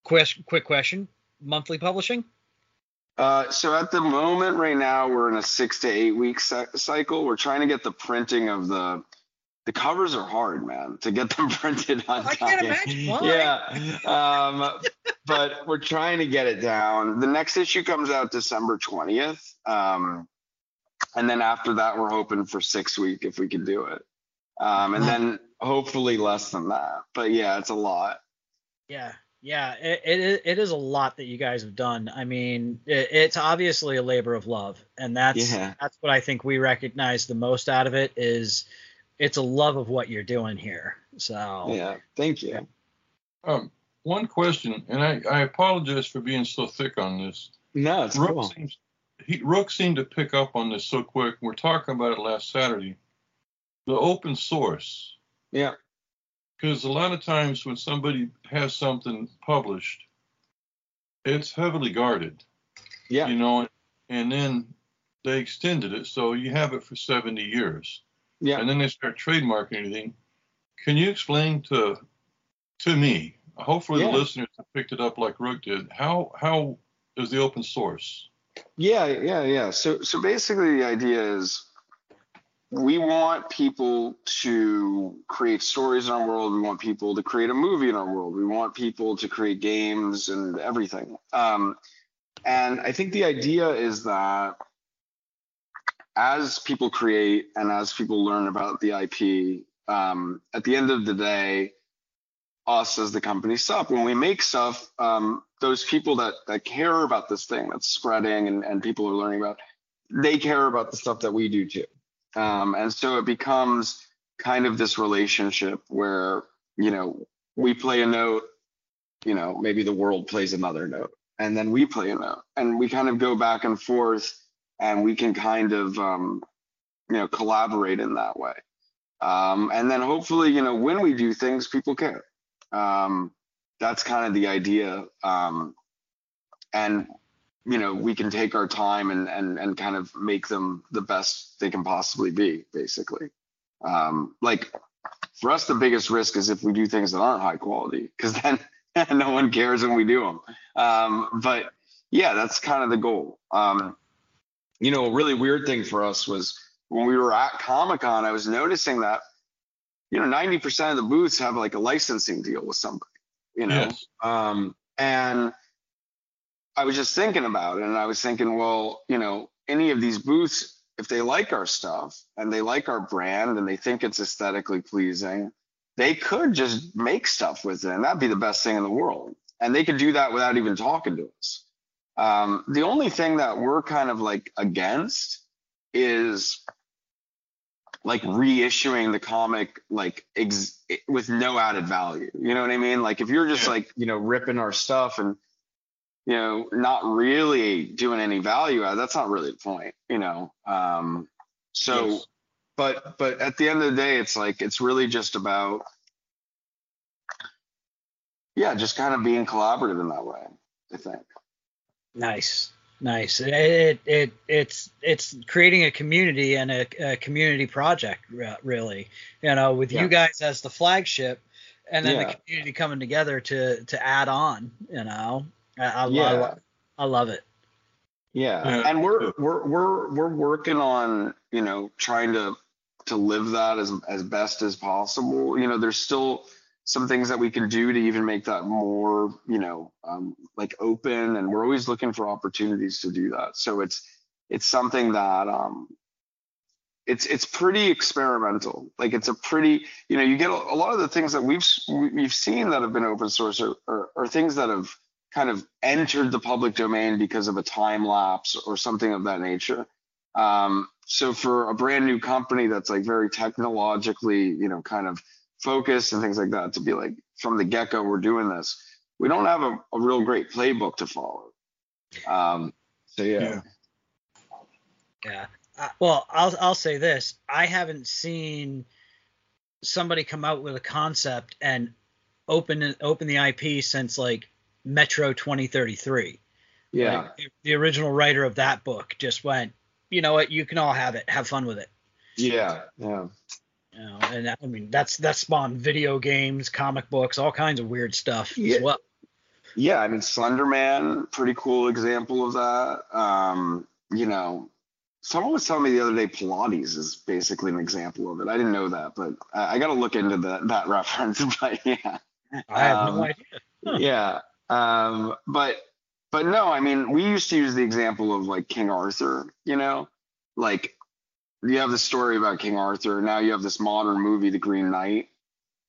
Speaker 2: quick, quick question: monthly publishing?
Speaker 5: Uh, so at the moment, right now, we're in a six to eight week cycle. We're trying to get the printing of the the covers are hard, man, to get them printed on
Speaker 2: I
Speaker 5: time.
Speaker 2: can't imagine why.
Speaker 5: Yeah, um, but we're trying to get it down. The next issue comes out December twentieth, um, and then after that, we're hoping for six week if we can do it, um, and then hopefully less than that. But yeah, it's a lot.
Speaker 2: Yeah, yeah, it, it it is a lot that you guys have done. I mean, it, it's obviously a labor of love, and that's
Speaker 5: Yeah.
Speaker 2: that's what I think we recognize the most out of it is it's a love of what you're doing here. So
Speaker 5: Yeah, thank you.
Speaker 4: Um, one question, and I, I apologize for being so thick on this.
Speaker 5: No, it's
Speaker 4: Rook
Speaker 5: cool.
Speaker 4: seems he Rook seemed to pick up on this so quick. We're talking about it last Saturday. The open source,
Speaker 5: Yeah,
Speaker 4: because a lot of times when somebody has something published, it's heavily guarded,
Speaker 5: yeah,
Speaker 4: you know, and then they extended it so you have it for 70 years,
Speaker 5: yeah.
Speaker 4: and then they start trademarking anything. Can you explain to to me? Hopefully
Speaker 5: Yeah.
Speaker 4: the listeners have picked it up like Rook did. How how is the open source?
Speaker 5: Yeah, yeah, yeah. So so basically the idea is we want people to create stories in our world. We want people to create a movie in our world. We want people to create games and everything. Um, and I think the idea is that as people create and as people learn about the IP, um, at the end of the day, us as the company sup. When we make stuff, um, those people that that care about this thing that's spreading and, and people are learning about, they care about the stuff that we do too. Um, and so it becomes kind of this relationship where, you know, we play a note, you know, maybe the world plays another note, and then we play a note, and we kind of go back and forth, and we can kind of, um, you know, collaborate in that way. Um, and then hopefully, you know, when we do things, people care. Um, that's kind of the idea. Um, and you know, we can take our time and and and kind of make them the best they can possibly be, basically. Um, like for us, the biggest risk is if we do things that aren't high quality, because then no one cares when we do them. Um, but yeah, that's kind of the goal. Um, you know, a really weird thing for us was when we were at Comic Con, I was noticing that you know 90% of the booths have like a licensing deal with somebody. You know,
Speaker 4: Yes.
Speaker 5: um, and I was just thinking about it, and I was thinking, well, you know, any of these booths, if they like our stuff and they like our brand and they think it's aesthetically pleasing, they could just make stuff with it, and that'd be the best thing in the world. And they could do that without even talking to us. Um, the only thing that we're kind of like against is like reissuing the comic like ex- with no added value. You know what I mean? Like if you're just like you know ripping our stuff and you know not really doing any value add, that's not really the point. You know. Um, so,
Speaker 4: Yes.
Speaker 5: but but at the end of the day, it's like it's really just about yeah, just kind of being collaborative in that way. I think.
Speaker 2: Nice, nice. It, it it it's it's creating a community and a, a community project really. You know, with
Speaker 5: Yeah.
Speaker 2: you guys as the flagship, and then
Speaker 5: Yeah.
Speaker 2: the community coming together to to add on. You know, I, I,
Speaker 5: Yeah.
Speaker 2: I, I love it.
Speaker 5: Yeah,
Speaker 4: Yeah.
Speaker 5: and we're we're we're we're working on you know trying to to live that as as best as possible. You know, there's still some things that we can do to even make that more you know um, like open, and we're always looking for opportunities to do that. So it's it's something that um it's it's pretty experimental. Like it's a pretty you know you get a, a lot of the things that we've we- we've seen that have been open source are, are, are things that have kind of entered the public domain because of a time lapse or something of that nature. Um, so for a brand new company that's like very technologically, you know, kind of focused and things like that, to be like from the get go, we're doing this. We don't have a, a real great playbook to follow. Um, so yeah.
Speaker 4: Yeah.
Speaker 2: Yeah. Uh, well, I'll I'll say this: I haven't seen somebody come out with a concept and open open the IP since like Metro 2033.
Speaker 5: Yeah.
Speaker 2: Like, the- the original writer of that book just went, you know what, you can all have it, have fun with it.
Speaker 5: Yeah. Yeah.
Speaker 2: You know, and that, I mean that's that spawned video games, comic books, all kinds of weird stuff
Speaker 5: Yeah.
Speaker 2: as well.
Speaker 5: Yeah, I mean Slender Man, pretty cool example of that. Um, you know, someone was telling me the other day Pilates is basically an example of it. I didn't know that, but I, I got to look into that that reference. But yeah,
Speaker 2: I have
Speaker 5: Um,
Speaker 2: no idea. Huh.
Speaker 5: yeah. Um, but but no, I mean we used to use the example of like King Arthur. You know, like you have the story about King Arthur. Now you have this modern movie, The Green Knight,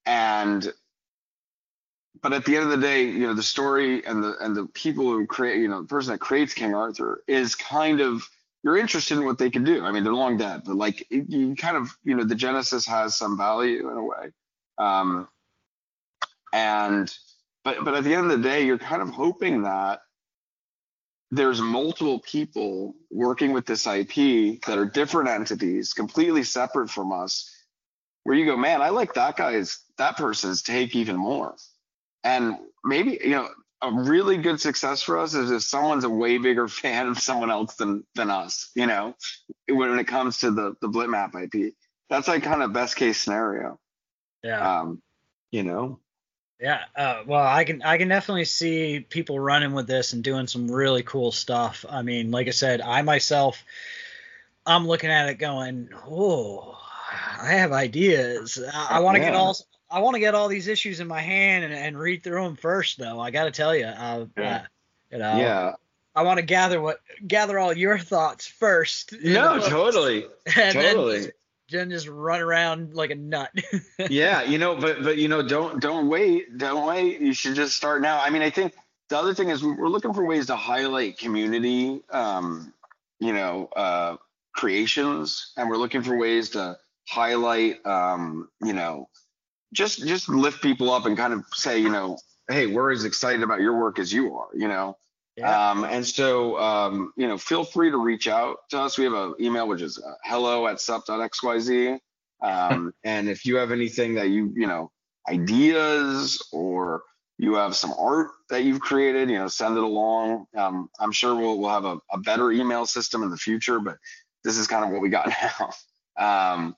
Speaker 5: and but at the end of the day, you know, the story and the and the people who create, you know, the person that creates King Arthur is kind of you're interested in what they can do. I mean, they're long dead, but like you kind of, you know, the Genesis has some value in a way. Um, and but but at the end of the day, you're kind of hoping that there's multiple people working with this IP that are different entities, completely separate from us, where you go, man, I like that guy's that person's take even more. And maybe, you know, a really good success for us is if someone's a way bigger fan of someone else than than us, you know, when it comes to the the Blitmap IP. That's like kind of best case scenario.
Speaker 2: Yeah.
Speaker 5: Um, you know.
Speaker 2: Yeah, uh, well, I can I can definitely see people running with this and doing some really cool stuff. I mean, like I said, I myself, I'm looking at it going, oh, I have ideas. I, I want to get all I want to get all these issues in my hand and, and read through them first, though. I got to tell you, uh,
Speaker 4: Yeah.
Speaker 2: uh, you know,
Speaker 5: yeah.
Speaker 2: I want to gather what gather all your thoughts first.
Speaker 5: No, totally.
Speaker 2: and
Speaker 5: Totally.
Speaker 2: just- then just run around like a nut.
Speaker 5: yeah, you know, but but you know, don't don't wait, don't wait. You should just start now. I mean, I think the other thing is we- we're looking for ways to highlight community, um, you know, uh, creations, and we're looking for ways to highlight, um, you know, just just lift people up and kind of say, you know, hey, we're as excited about your work as you are, you know.
Speaker 2: Yeah.
Speaker 5: Um, and so, um, you know, feel free to reach out to us. We have an email, which is uh, hello at sup.xyz. Um, and if you have anything that you, you know, ideas or you have some art that you've created, you know, send it along. Um, I'm sure we'll, we'll have a, a better email system in the future, but this is kind of what we got now. Um,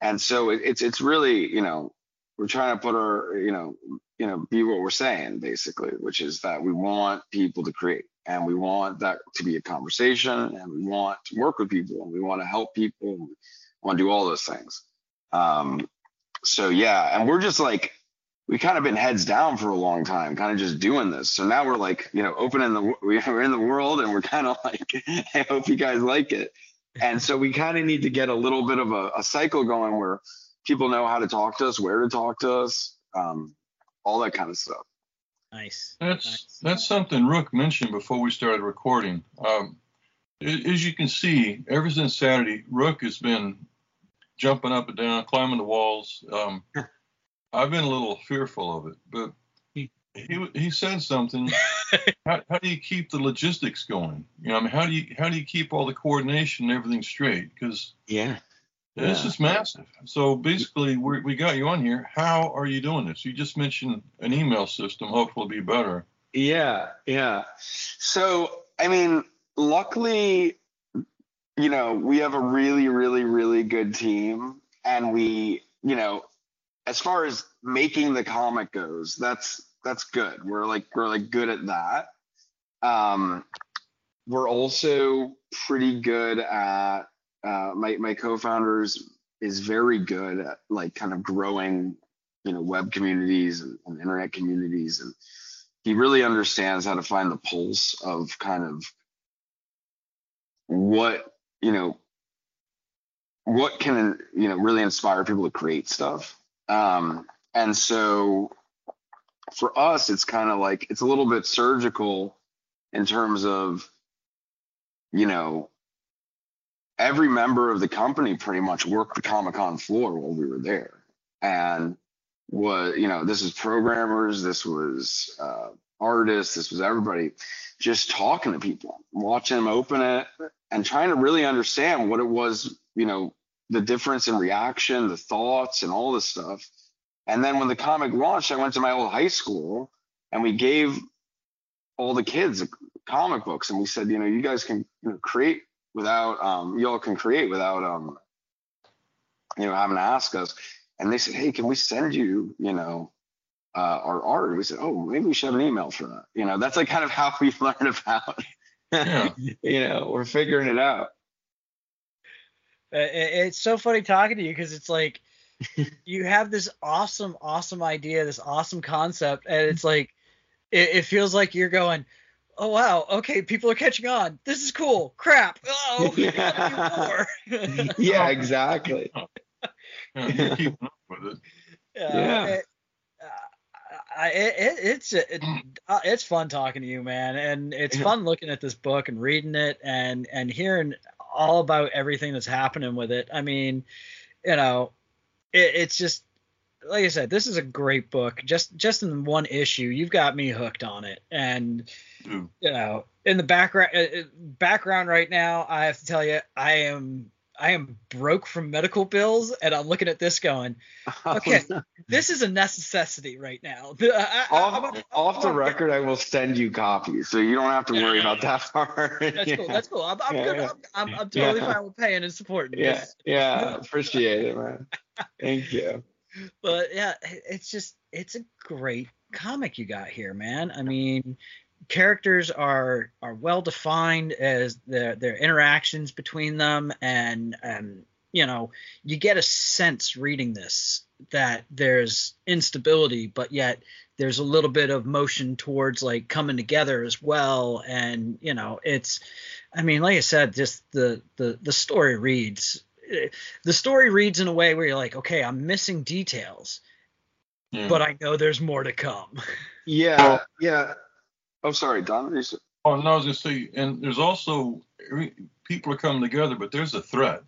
Speaker 5: and so it, it's, it's really, you know, we're trying to put our, you know, you know, be what we're saying basically, which is that we want people to create and we want that to be a conversation and we want to work with people and we want to help people and we want to do all those things. Um, so yeah, and we're just like, we kind of been heads down for a long time, kind of just doing this. So now we're like, you know, opening the, we're in the world and we're kind of like, I hope you guys like it. And so we kind of need to get a little bit of a, a cycle going where people know how to talk to us, where to talk to us, um, all that kind of stuff.
Speaker 2: nice.
Speaker 4: That's
Speaker 2: nice.
Speaker 4: that's something Rook mentioned before we started recording. Um, as you can see, ever since Saturday, Rook has been jumping up and down, climbing the walls. Um, I've been a little fearful of it, but he he, he said something. how, how do you keep the logistics going? You know, I mean, how do you how do you keep all the coordination and everything straight? Because
Speaker 5: Yeah.
Speaker 4: This is massive. So basically, we we got you on here. How are you doing this? You just mentioned an email system. Hopefully, it'll be better.
Speaker 5: Yeah, yeah. So, I mean, luckily, you know, we have a really, really, really good team. And we, you know, as far as making the comic goes, that's that's good. We're like we're like good at that. Um we're also pretty good at uh my my co-founders is very good at like kind of growing, you know, web communities and, and internet communities. And he really understands how to find the pulse of kind of what you know what can you know really inspire people to create stuff. Um and so for us it's kind of like it's a little bit surgical in terms of you know every member of the company pretty much worked the comic-con floor while we were there. And was you know this is programmers this was uh, artists this was everybody just talking to people watching them open it and trying to really understand what it was you know the difference in reaction the thoughts and all this stuff. And then when the comic launched i went to my old high school and we gave all the kids comic books, and we said, you know, you guys can you know, create without, um, you all can create without, um, you know, having to ask us. And they said, hey, can we send you, you know, uh, our art? We said, oh, maybe we should have an email for that. You know, that's like kind of how we learned about.
Speaker 4: Yeah.
Speaker 5: you know, we're figuring it out.
Speaker 2: Uh, it's so funny talking to you because it's like you have this awesome, awesome idea, this awesome concept, and it's like it, it feels like you're going, "Oh wow, okay, people are catching on. This is cool. Crap. Oh, we gotta do more."
Speaker 5: yeah, exactly.
Speaker 4: Yeah, you're keeping up with it.
Speaker 5: Yeah.
Speaker 2: It, uh, I, it, it, it's it, uh, it's fun talking to you, man, and it's fun looking at this book and reading it and and hearing all about everything that's happening with it. I mean, you know, it, it's just like I said, this is a great book. Just just in one issue, you've got me hooked on it, and
Speaker 4: Dude.
Speaker 2: you know, in the background uh, uh, background right now, I have to tell you, I am I am broke from medical bills, and I'm looking at this going, Okay. this is a necessity right now. I, I,
Speaker 5: off,
Speaker 2: a-
Speaker 5: off the record, I will send you copies, so you don't have to worry about that part.
Speaker 2: That's
Speaker 5: yeah.
Speaker 2: cool. That's cool. I'm, I'm
Speaker 5: Yeah,
Speaker 2: good.
Speaker 5: yeah.
Speaker 2: I'm, I'm, I'm totally fine with paying and supporting
Speaker 5: yeah,
Speaker 2: this.
Speaker 5: yeah, appreciate it, man. Thank you.
Speaker 2: But yeah, it's just it's a great comic you got here, man. I mean, characters are are well defined as their their interactions between them, and um, you know, you get a sense reading this that there's instability, but yet there's a little bit of motion towards like coming together as well. And you know, it's, I mean, like I said, just the the the story reads. The story reads in a way where you're like, okay, I'm missing details,
Speaker 4: Yeah.
Speaker 2: but I know there's more to come.
Speaker 5: Yeah, yeah. Oh, sorry, Don. you said-
Speaker 4: Oh, no, I was gonna say, and there's also people are coming together, but there's a threat.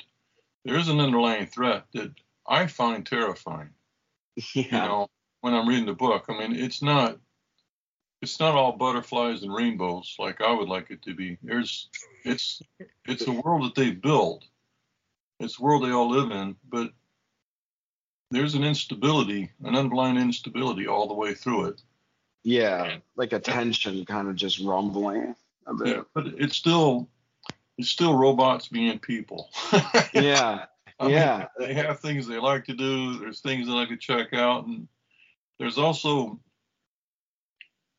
Speaker 4: There is an underlying threat that I find terrifying.
Speaker 5: Yeah.
Speaker 4: You know, when I'm reading the book, I mean, it's not, it's not all butterflies and rainbows like I would like it to be. There's, it's, it's a world that they build. It's a world they all live in, but there's an instability, an underlying instability all the way through it.
Speaker 5: yeah, like a tension kind of just rumbling a
Speaker 4: Yeah,
Speaker 5: bit.
Speaker 4: but it's still, it's still robots being people.
Speaker 5: Yeah,
Speaker 4: I mean,
Speaker 5: yeah,
Speaker 4: they have things they like to do. There's things they like to check out, and there's also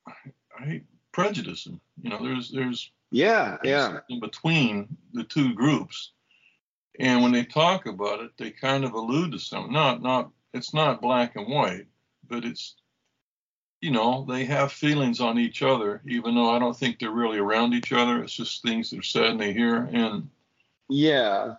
Speaker 4: I hate prejudice. You know, there's there's
Speaker 5: yeah, yeah,
Speaker 4: in between the two groups, and when they talk about it, they kind of allude to something. Not not it's not black and white, but it's you know they have feelings on each other, even though I don't think they're really around each other. It's just things that are said and they hear, and
Speaker 5: yeah.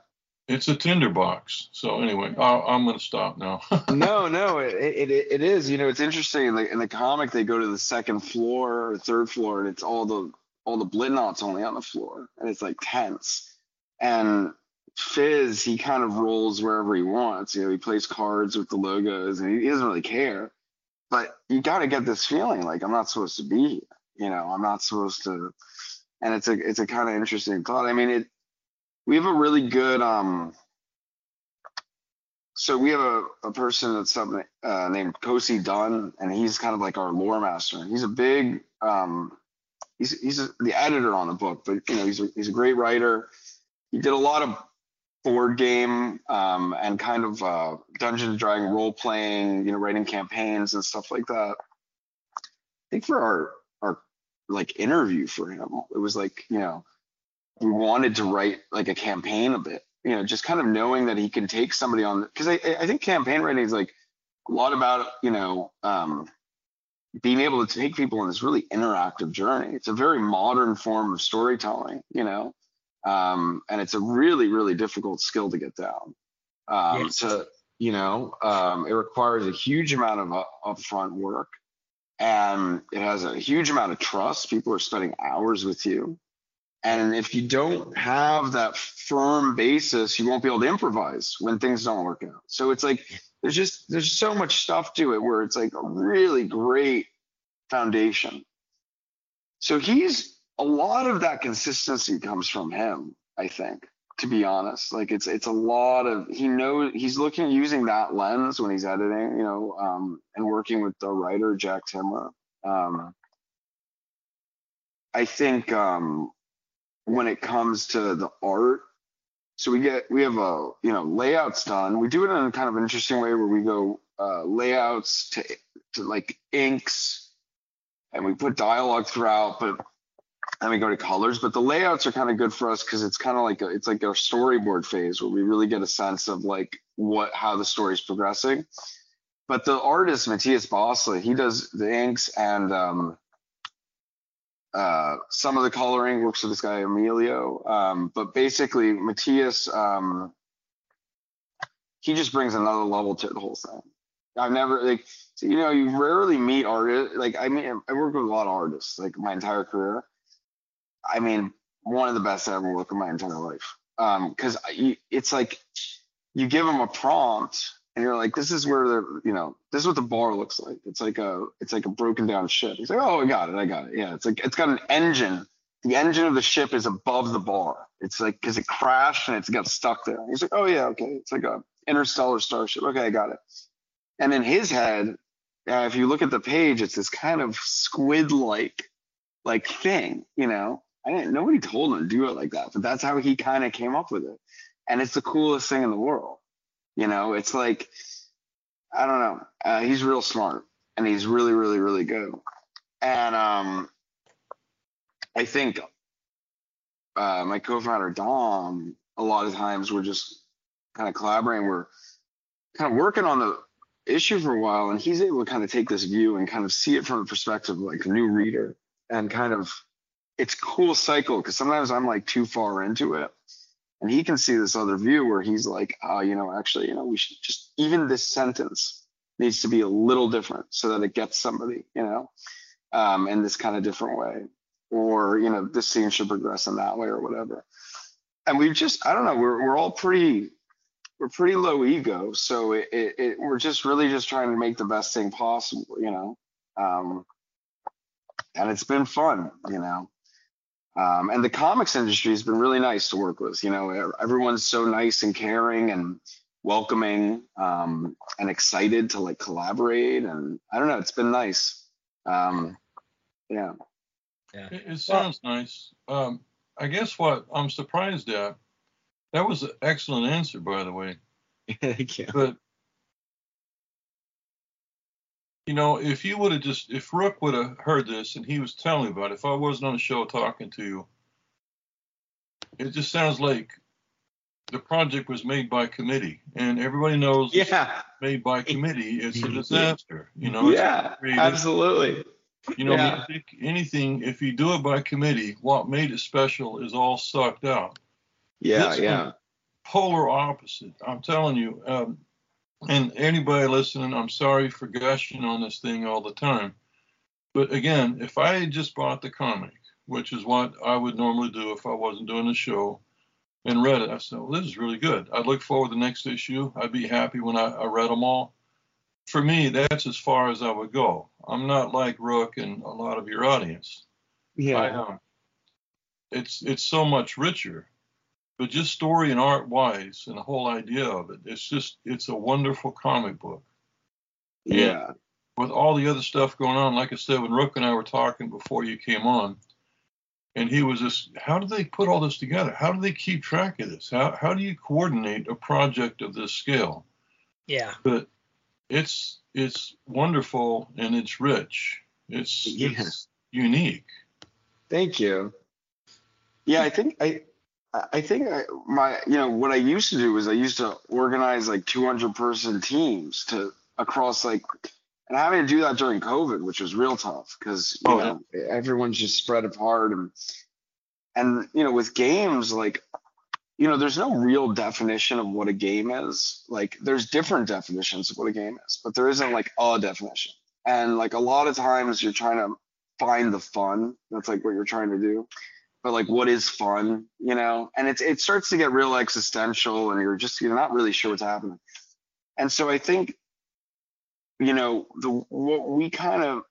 Speaker 4: it's a tinderbox. So anyway, I'll, I'm going to stop now.
Speaker 5: no, no, it, it it is. You know, it's interesting. Like in the comic, they go to the second floor or third floor, and it's all the all the Blitnots only on the floor, and it's like tense. And Fizz, he kind of rolls wherever he wants. You know, he plays cards with the logos, and he doesn't really care. But you got to get this feeling like I'm not supposed to be here. You know, I'm not supposed to. And it's a it's a kind of interesting thought. I mean, it. We have a really good um so we have a, a person that's something uh, named Kosi Dunn, and he's kind of like our lore master. He's a big, um, he's he's a, the editor on the book, but you know he's a, he's a great writer. He did a lot of board game um, and kind of uh, Dungeons and Dragon role playing, you know, writing campaigns and stuff like that. I think for our our like interview for him, it was like you know we wanted to write like a campaign a bit you know, just kind of knowing that he can take somebody on because I, I think campaign writing is like a lot about, you know, um, being able to take people on this really interactive journey. It's a very modern form of storytelling, you know, um, and it's a really, really difficult skill to get down. Um,
Speaker 2: Yes.
Speaker 5: To, you know, um, it requires a huge amount of uh, upfront work and it has a huge amount of trust. People are spending hours with you. And if you don't have that firm basis, you won't be able to improvise when things don't work out. So it's like there's just there's so much stuff to it where it's like a really great foundation. So he's a lot of that consistency comes from him, I think, to be honest. Like it's it's a lot of he knows he's looking using that lens when he's editing, you know, um, and working with the writer Jack Timmer. Um, I think um, when it comes to the art, so we get we have a you know layouts done. We do it in a kind of interesting way where we go uh, layouts to to like inks, and we put dialogue throughout, but then we go to colors. But the layouts are kind of good for us because it's kind of like a, it's like our storyboard phase where we really get a sense of like what how the story is progressing. But the artist Matthias Bosley, he does the inks and um, uh, some of the coloring works with this guy Emilio. Um, but basically, Matthias, um, he just brings another level to the whole thing. I've never like you know you rarely meet artists like I mean I work with a lot of artists like my entire career. I mean one of the best I ever worked in my entire life. Um, because it's like you give them a prompt and you're like, this is where the you know this is what the bar looks like. It's like a it's like a broken down ship. He's like, oh, I got it, I got it. Yeah, it's like it's got an engine. The engine of the ship is above the bar. It's like because it crashed and it's got stuck there. He's like, oh yeah, okay. It's like a interstellar starship. Okay, I got it. And in his head, uh, if you look at the page, it's this kind of squid-like like thing. You know, I didn't. Nobody told him to do it like that, but that's how he kind of came up with it. And it's the coolest thing in the world. You know, it's like I don't know. Uh, he's real smart and he's really, really, really good. And um, I think uh, my co-founder Dom, a lot of times we're just kind of collaborating. We're kind of working on the issue for a while, and he's able to kind of take this view and kind of see it from a perspective like a new reader, and kind of it's cool cycle because sometimes I'm like too far into it, and he can see this other view where he's like, oh, you know, actually, you know, we should just even this sentence needs to be a little different so that it gets somebody, you know, um, in this kind of different way, or you know, this scene should progress in that way or whatever. And we've just, I don't know, we're we're all pretty, we're pretty low ego, so it, it, it we're just really just trying to make the best thing possible, you know, um, and it's been fun, you know. Um, and the comics industry has been really nice to work with. You know, everyone's so nice and caring and welcoming um, and excited to like collaborate. And I don't know, it's been nice. Um, yeah.
Speaker 4: Yeah. It, it sounds well, nice. Um, I guess what I'm surprised at, that was an excellent answer, by the way.
Speaker 5: Thank you.
Speaker 4: But you know, if you would have just, if Rook would have heard this and he was telling me about it, if I wasn't on the show talking to you, it just sounds like the project was made by committee, and everybody knows
Speaker 5: yeah.
Speaker 4: made by committee is a disaster. You know,
Speaker 5: yeah, absolutely.
Speaker 4: You know, yeah. anything, if you do it by committee, what made it special is all sucked out.
Speaker 5: Yeah, this yeah.
Speaker 4: Polar opposite. I'm telling you, um, and anybody listening, I'm sorry for gushing on this thing all the time. But again, if I had just bought the comic, which is what I would normally do if I wasn't doing the show, and read it, I said, well, this is really good. I look forward to the next issue. I'd be happy when I, I read them all. For me, that's as far as I would go. I'm not like Rook and a lot of your audience.
Speaker 5: Yeah. I, um,
Speaker 4: it's it's so much richer but just story and art wise and the whole idea of it it's just it's a wonderful comic book.
Speaker 5: Yeah. and
Speaker 4: with all the other stuff going on like i said when rook and i were talking before you came on and he was just how do they put all this together? How do they keep track of this? How, how do you coordinate a project of this scale?
Speaker 2: Yeah.
Speaker 4: But it's it's wonderful and it's rich. It's, yeah. it's unique.
Speaker 5: Thank you. Yeah i think i I think I, my, you know, what I used to do was I used to organize like 200 person teams to across like, and having to do that during COVID, which was real tough because you oh, know yeah. everyone's just spread apart and and you know with games like you know there's no real definition of what a game is. Like there's different definitions of what a game is but there isn't like a definition. And like a lot of times you're trying to find the fun. That's like what you're trying to do but like what is fun, you know? And it's it starts to get real existential and you're just you're not really sure what's happening. And so I think, you know, the what we kind of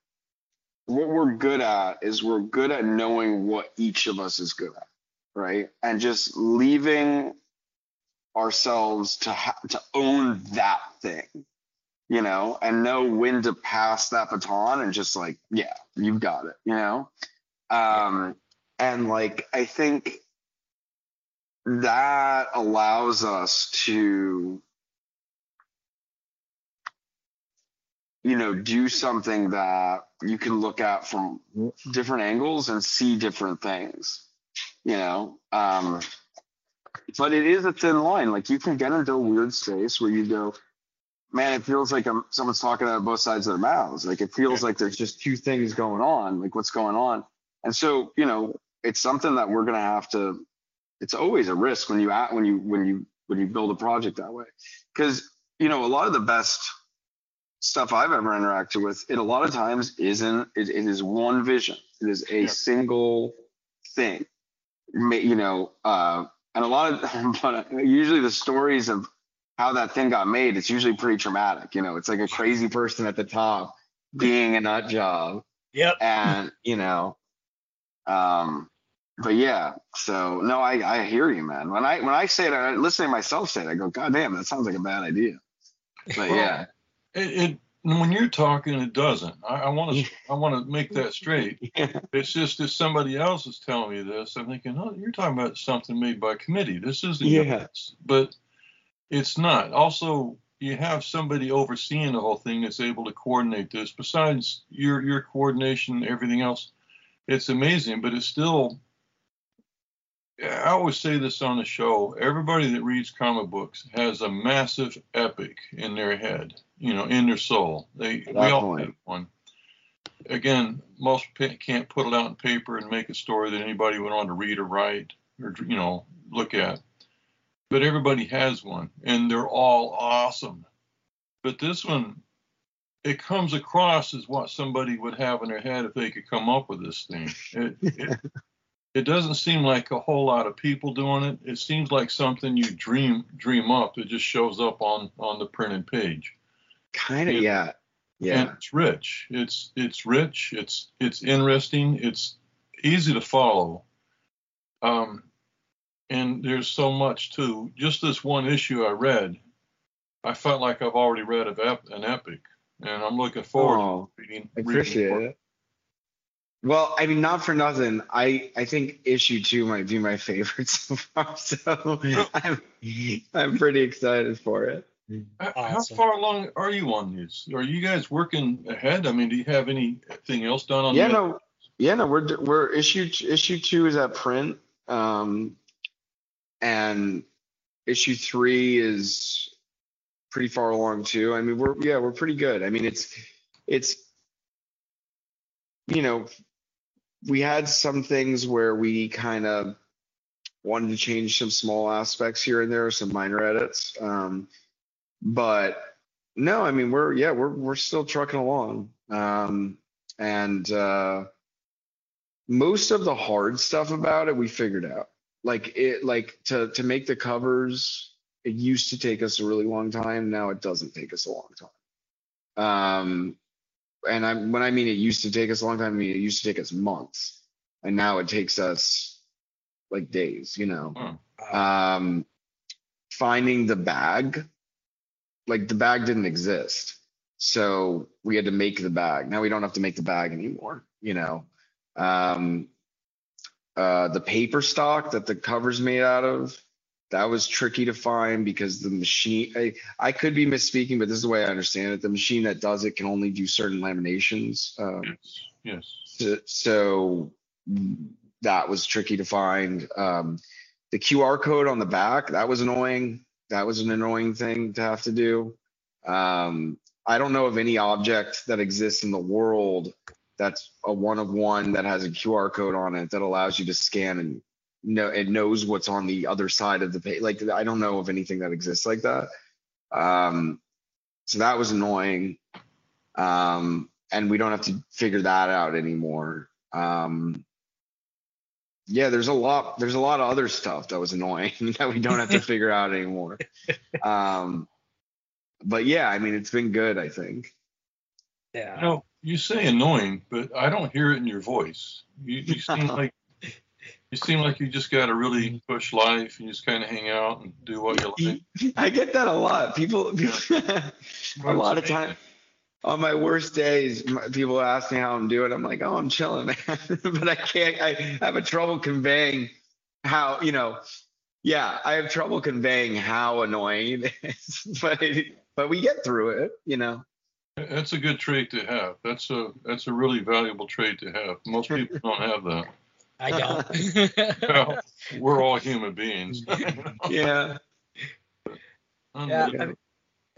Speaker 5: what we're good at is we're good at knowing what each of us is good at, right? And just leaving ourselves to ha- to own that thing, you know, and know when to pass that baton and just like, yeah, you've got it, you know. Um, and like I think that allows us to you know do something that you can look at from different angles and see different things you know? Um but it is a thin line. Like you can get into a weird space where you go man it feels like I'm, someone's talking out of both sides of their mouths. Like it feels like there's just two things going on. Like what's going on? And so you know it's something that we're going to have to it's always a risk when you at when you when you when you build a project that way. Because you know a lot of the best stuff i've ever interacted with it a lot of times isn't it, it is one vision. It is a
Speaker 2: Yeah.
Speaker 5: single thing. You know uh and a lot of but usually the stories of how that thing got made it's usually pretty traumatic you know? It's like a crazy person at the top being a nut job.
Speaker 2: Yep.
Speaker 5: and you know um but yeah so no i i hear you man when i when i say it i listen to myself say it i go god damn that sounds like a bad idea but
Speaker 4: Well,
Speaker 5: yeah
Speaker 4: It, it when you're talking, it doesn't. I want to I want to make that straight. It's just if somebody else is telling me this, I'm thinking, oh, you're talking about something made by committee. This isn't
Speaker 5: Yeah.
Speaker 4: yours. but it's not. Also, you have somebody overseeing the whole thing that's able to coordinate this. Besides your your coordination, everything else, it's amazing. But it's still. I always say this on the show. Everybody that reads comic books has a massive epic in their head, you know, in their soul. They we all have one. Again, most can't put it out in paper and make a story that anybody would want to read or write or you know look at. But everybody has one, and they're all awesome. But this one, it comes across as what somebody would have in their head if they could come up with this thing. It, it, it doesn't seem like a whole lot of people doing it. It seems like something you dream dream up that just shows up on on the printed page.
Speaker 5: kind of
Speaker 4: Yeah.
Speaker 5: yeah
Speaker 4: And it's rich. It's it's rich. It's it's interesting. It's easy to follow. Um, and there's so much too. Just this one issue I read, I felt like I've already read of ep- an epic, and I'm looking forward
Speaker 5: oh
Speaker 4: to reading.
Speaker 5: i appreciate
Speaker 4: more.
Speaker 5: it well i mean not for nothing. I i think issue two might be my favorite so far so i'm i'm pretty excited for it.
Speaker 4: H- How far along are you on this? Are you guys working ahead? I mean, do you have anything else done on
Speaker 5: yeah
Speaker 4: the
Speaker 5: no. Yeah no we're we're issue issue two is at print um and issue three is pretty far along too. I mean we're yeah we're pretty good. I mean it's it's you know we had some things where we kind of wanted to change some small aspects here and there some minor edits um but no i mean we're yeah we're we're still trucking along um and uh most of the hard stuff about it we figured out. Like it like to to make the covers it used to take us a really long time. Now it doesn't take us a long time. Um and i when i mean it used to take us a long time i mean it used to take us months. And now it takes us like days you know?
Speaker 4: Hmm.
Speaker 5: um finding the bag like the bag didn't exist. So we had to make the bag. Now we don't have to make the bag anymore you know? Um uh the paper stock that the cover's made out of that was tricky to find because the machine I, I could be misspeaking but this is the way i understand it the machine that does it can only do certain laminations um,
Speaker 4: Yes.
Speaker 5: so, so that was tricky to find. Um, the QR code on the back that was annoying. That was an annoying thing to have to do. Um, I don't know of any object that exists in the world that's a one of one that has a QR code on it that allows you to scan and know it knows what's on the other side of the page. Like I don't know of anything that exists like that. Um, so that was annoying. Um, and we don't have to figure that out anymore. Um, yeah, there's a lot. There's a lot of other stuff that was annoying that we don't have to figure out anymore. Um, but yeah, I mean, it's been good. I think.
Speaker 2: Yeah.
Speaker 4: You know, you say annoying, but I don't hear it in your voice. You, you seem like you seem like you just got to really push life and just kind of hang out and do what you like.
Speaker 5: I get that a lot. People, people a lot of time. on my worst days, my, people ask me how I'm doing. I'm like, oh, I'm chilling, man. but I can't. I have a trouble conveying how you know. Yeah, I have trouble conveying how annoying it is, but but we get through it, you know.
Speaker 4: That's a good trait to have. That's a that's a really valuable trait to have. Most people don't have that.
Speaker 2: I don't.
Speaker 4: well, we're all human beings.
Speaker 5: yeah.
Speaker 2: Yeah, I mean,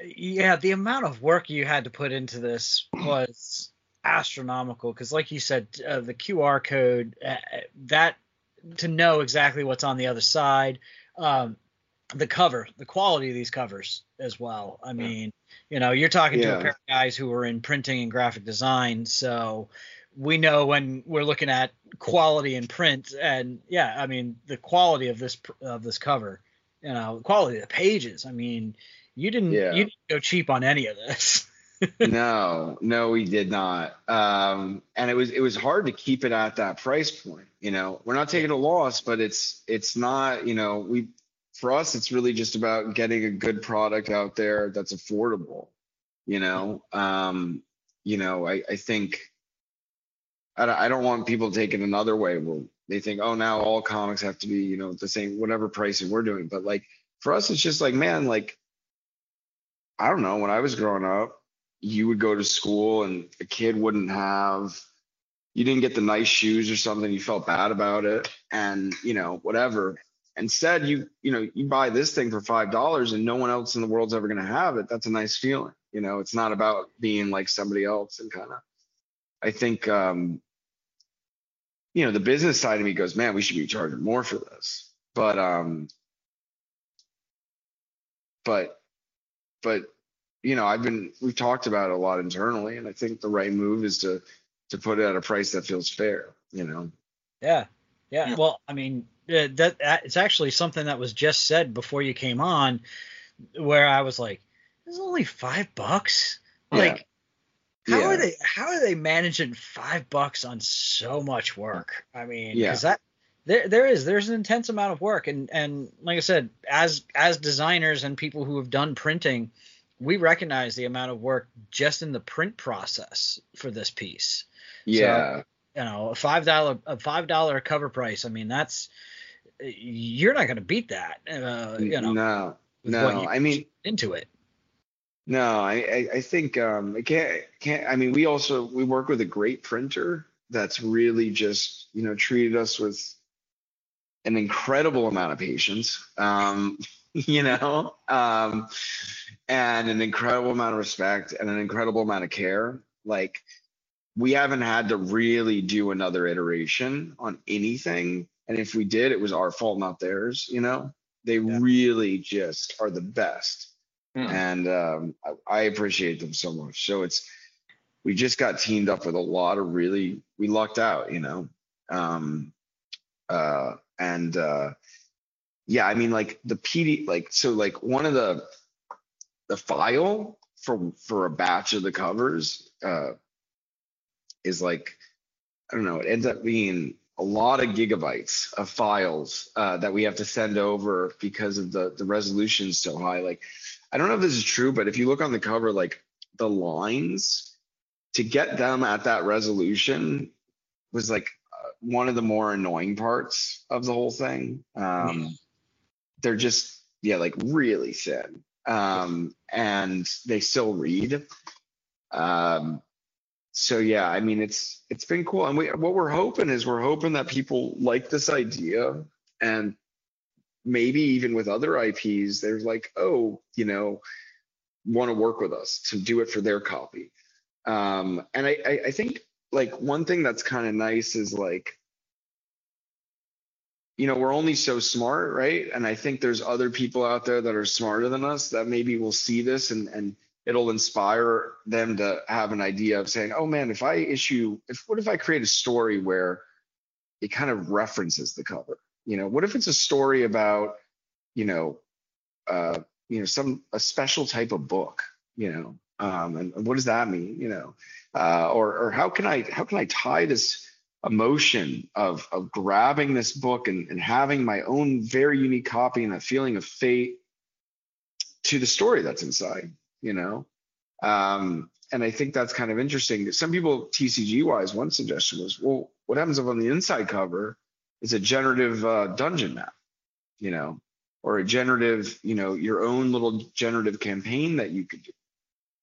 Speaker 2: yeah. The amount of work you had to put into this was astronomical. Because, like you said, uh, the QR code uh, that to know exactly what's on the other side. Um, the cover, the quality of these covers as well. I mean, you know, you're talking to a pair of guys who are in printing and graphic design, so we know when we're looking at quality in print. And yeah, I mean, the quality of this of this cover, you know, the quality of the pages. I mean, you didn't
Speaker 5: Yeah.
Speaker 2: you didn't go cheap on any of this.
Speaker 5: no, no, we did not. Um, and it was it was hard to keep it at that price point. You know, we're not taking a loss, but it's it's not. You know, we for us, it's really just about getting a good product out there that's affordable. You know, um, you know, I I think I don't, want people to take it another way. Well, they think, oh, now all comics have to be, you know, the same whatever pricing we're doing. But like for us, it's just like, man, like I don't know. When I was growing up, you would go to school and a kid wouldn't have you didn't get the nice shoes or something you felt bad about it and you know whatever instead you you know you buy this thing for five dollars and no one else in the world's ever going to have it that's a nice feeling you know it's not about being like somebody else and kind of i think um you know the business side of me goes man we should be charging more for this but um but but you know, I've been we've talked about it a lot internally, and I think the right move is to to put it at a price that feels fair. You know.
Speaker 2: Yeah, yeah.
Speaker 4: Yeah.
Speaker 2: Well, I mean, uh, that, that it's actually something that was just said before you came on, where I was like, "This is only five bucks."
Speaker 5: Yeah.
Speaker 2: Like, how
Speaker 5: Yeah.
Speaker 2: are they? How are they managing five bucks on so much work? I mean,
Speaker 5: Yeah.
Speaker 2: because that there there is there's an intense amount of work, and and like I said, as as designers and people who have done printing, we recognize the amount of work just in the print process for this piece
Speaker 5: Yeah.
Speaker 2: you know a five dollar a five dollar cover price i mean that's you're not going to beat that uh, you know
Speaker 5: no. No. I mean,
Speaker 2: into it
Speaker 5: no. I I, I think um it can't can't. I mean, we also we work with a great printer that's really just you know treated us with an incredible amount of patience. Um, you know, um, and an incredible amount of respect and an incredible amount of care. Like we haven't had to really do another iteration on anything. And if we did, it was our fault, not theirs. You know, they
Speaker 2: Yeah.
Speaker 5: really just are the best.
Speaker 4: Yeah.
Speaker 5: And um, I, I appreciate them so much. So it's, we just got teamed up with a lot of really, we lucked out, you know. Um, uh, and uh, yeah, I mean, like the PD, like, so like one of the, the file for for a batch of the covers uh, is like I don't know. It ends up being a lot of gigabytes of files uh, that we have to send over because of the the resolution so high. Like I don't know if this is true, but if you look on the cover, like the lines to get them at that resolution was like uh, one of the more annoying parts of the whole thing. Um, they're just yeah, like really thin um, and they still read. Um, so yeah, I mean it's it's been cool, and we what we're hoping is we're hoping that people like this idea, and maybe even with other IPs, they're like, oh, you know, want to work with us to do it for their copy. Um, and I, I I think like one thing that's kind of nice is like you know, we're only so smart, right? And I think there's other people out there that are smarter than us that maybe will see this and and it'll inspire them to have an idea of saying, oh man, if I issue, if what if I create a story where it kind of references the cover? You know, what if it's a story about, you know, uh, you know, some a special type of book, you know, um, and, what does that mean, you know, uh, or or how can I how can I tie this emotion of of grabbing this book and, and having my own very unique copy and a feeling of fate to the story that's inside, you know? Um, and I think that's kind of interesting. Some people TCG wise, one suggestion was, well, what happens if on the inside cover is a generative uh, dungeon map, you know, or a generative, you know, your own little generative campaign that you could do,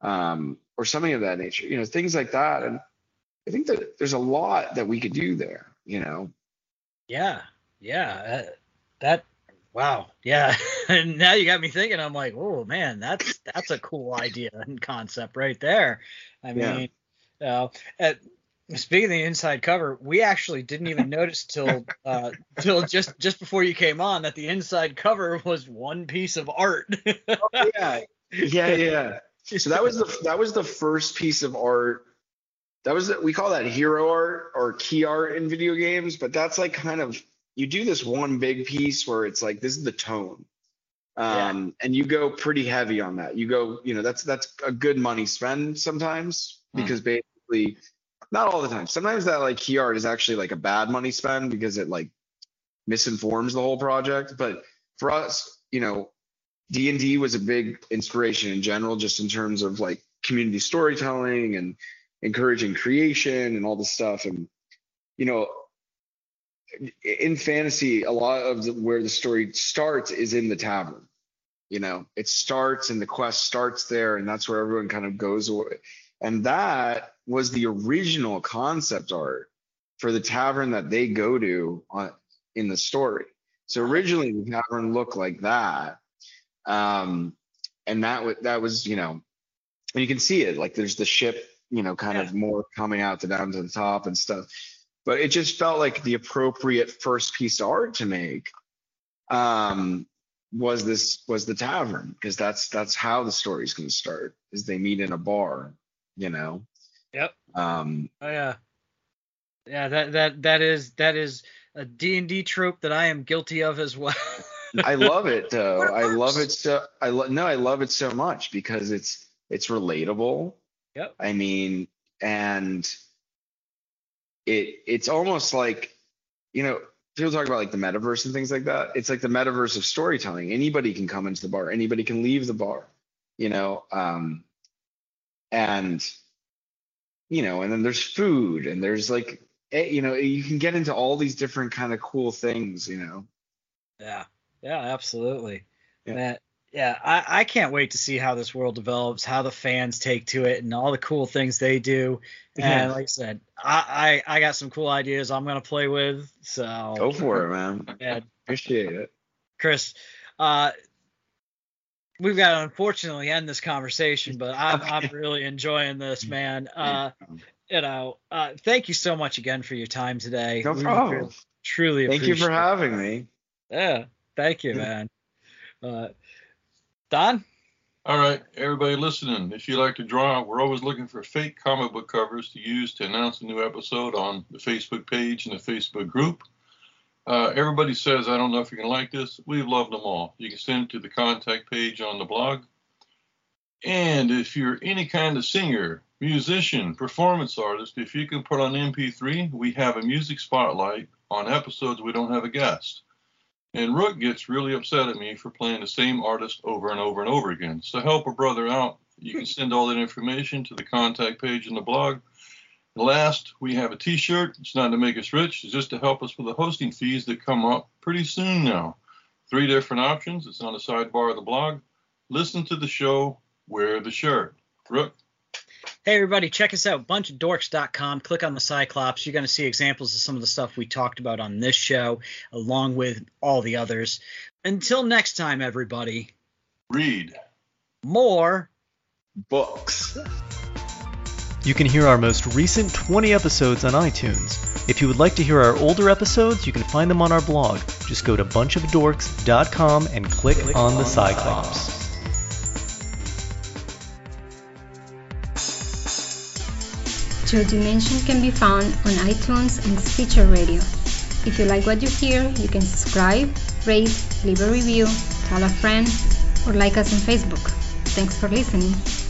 Speaker 5: um, or something of that nature, you know, things like that. And I think that there's a lot that we could do there, you know.
Speaker 2: Yeah, yeah, uh, that wow, yeah. and now you got me thinking. I'm like, oh man, that's that's a cool idea and concept right there. I mean, yeah. uh, Speaking of the inside cover, we actually didn't even notice till uh, till just just before you came on that the inside cover was one piece of art.
Speaker 5: oh, yeah, yeah, yeah. So that was the that was the first piece of art. That was we call that hero art or key art in video games, but that's like kind of you do this one big piece where it's like this is the tone, um, yeah. and you go pretty heavy on that. You go, you know, that's that's a good money spend sometimes hmm. because mm. basically not all the time. Sometimes that like key art is actually like a bad money spend because it like misinforms the whole project. But for us, you know, D and D was a big inspiration in general, just in terms of like community storytelling and encouraging creation and all this stuff. And you know, in fantasy, a lot of the, where the story starts is in the tavern. You know, it starts and the quest starts there, and that's where everyone kind of goes away. And that was the original concept art for the tavern that they go to on, in the story. So originally the tavern looked like that. Um, and that was, that was, you know, and you can see it like there's the ship, you know, kind yeah. of more coming out to down to the top and stuff. But it just felt like the appropriate first piece of art to make. Um, was this was the tavern because that's that's how the story's going to start is they meet in a bar you know
Speaker 2: Yep.
Speaker 5: Um,
Speaker 2: oh yeah. Yeah, that that that is that is a D&D trope that I am guilty of as well.
Speaker 5: I love it though. I love it so I lo- no, I love it so much because it's it's relatable.
Speaker 2: Yep.
Speaker 5: I mean, and it it's almost like, you know, people talk about like the metaverse and things like that. It's like the metaverse of storytelling. Anybody can come into the bar, anybody can leave the bar, you know. Um, and you know, and then there's food and there's like, you know, you can get into all these different kind of cool things, you know.
Speaker 2: Yeah, yeah, absolutely. Yeah. That, yeah, I, I can't wait to see how this world develops, how the fans take to it, and all the cool things they do. And yeah. like I said, I, I, I got some cool ideas I'm gonna play with. So
Speaker 5: go for it, man. Yeah, appreciate it,
Speaker 2: Chris. Uh, we've got to unfortunately end this conversation, but I'm, I'm really enjoying this, man. Uh, you know, uh, thank you so much again for your time today.
Speaker 5: No problem.
Speaker 2: truly,
Speaker 5: thank you for having me.
Speaker 2: Yeah, thank you, man. Uh, Don.
Speaker 4: All right, everybody listening. If you like to draw, we're always looking for fake comic book covers to use to announce a new episode on the Facebook page and the Facebook group. Uh, everybody says, I don't know if you're going to like this. We've loved them all. You can send it to the contact page on the blog. And if you're any kind of singer, musician, performance artist, if you can put on MP3, we have a music spotlight on episodes we don't have a guest. And Rook gets really upset at me for playing the same artist over and over and over again. So help a brother out. You can send all that information to the contact page in the blog Last, we have a t-shirt. It's not to make us rich. It's just to help us with the hosting fees that come up pretty soon now. Three different options. It's on the sidebar of the blog. Listen to the show. Wear the shirt. Rook.
Speaker 2: Hey everybody, check us out, bunchofdorks.com. Click on the Cyclops. You're going to see examples of some of the stuff we talked about on this show, along with all the others. Until next time, everybody.
Speaker 4: Read
Speaker 2: more
Speaker 5: books.
Speaker 6: You can hear our most recent 20 episodes on iTunes. If you would like to hear our older episodes, you can find them on our blog. Just go to bunchofdorks.com and click, click on, on the Cyclops.
Speaker 7: Joy Dimension can be found on iTunes and Stitcher Radio. If you like what you hear, you can subscribe, rate, leave a review, tell a friend, or like us on Facebook. Thanks for listening.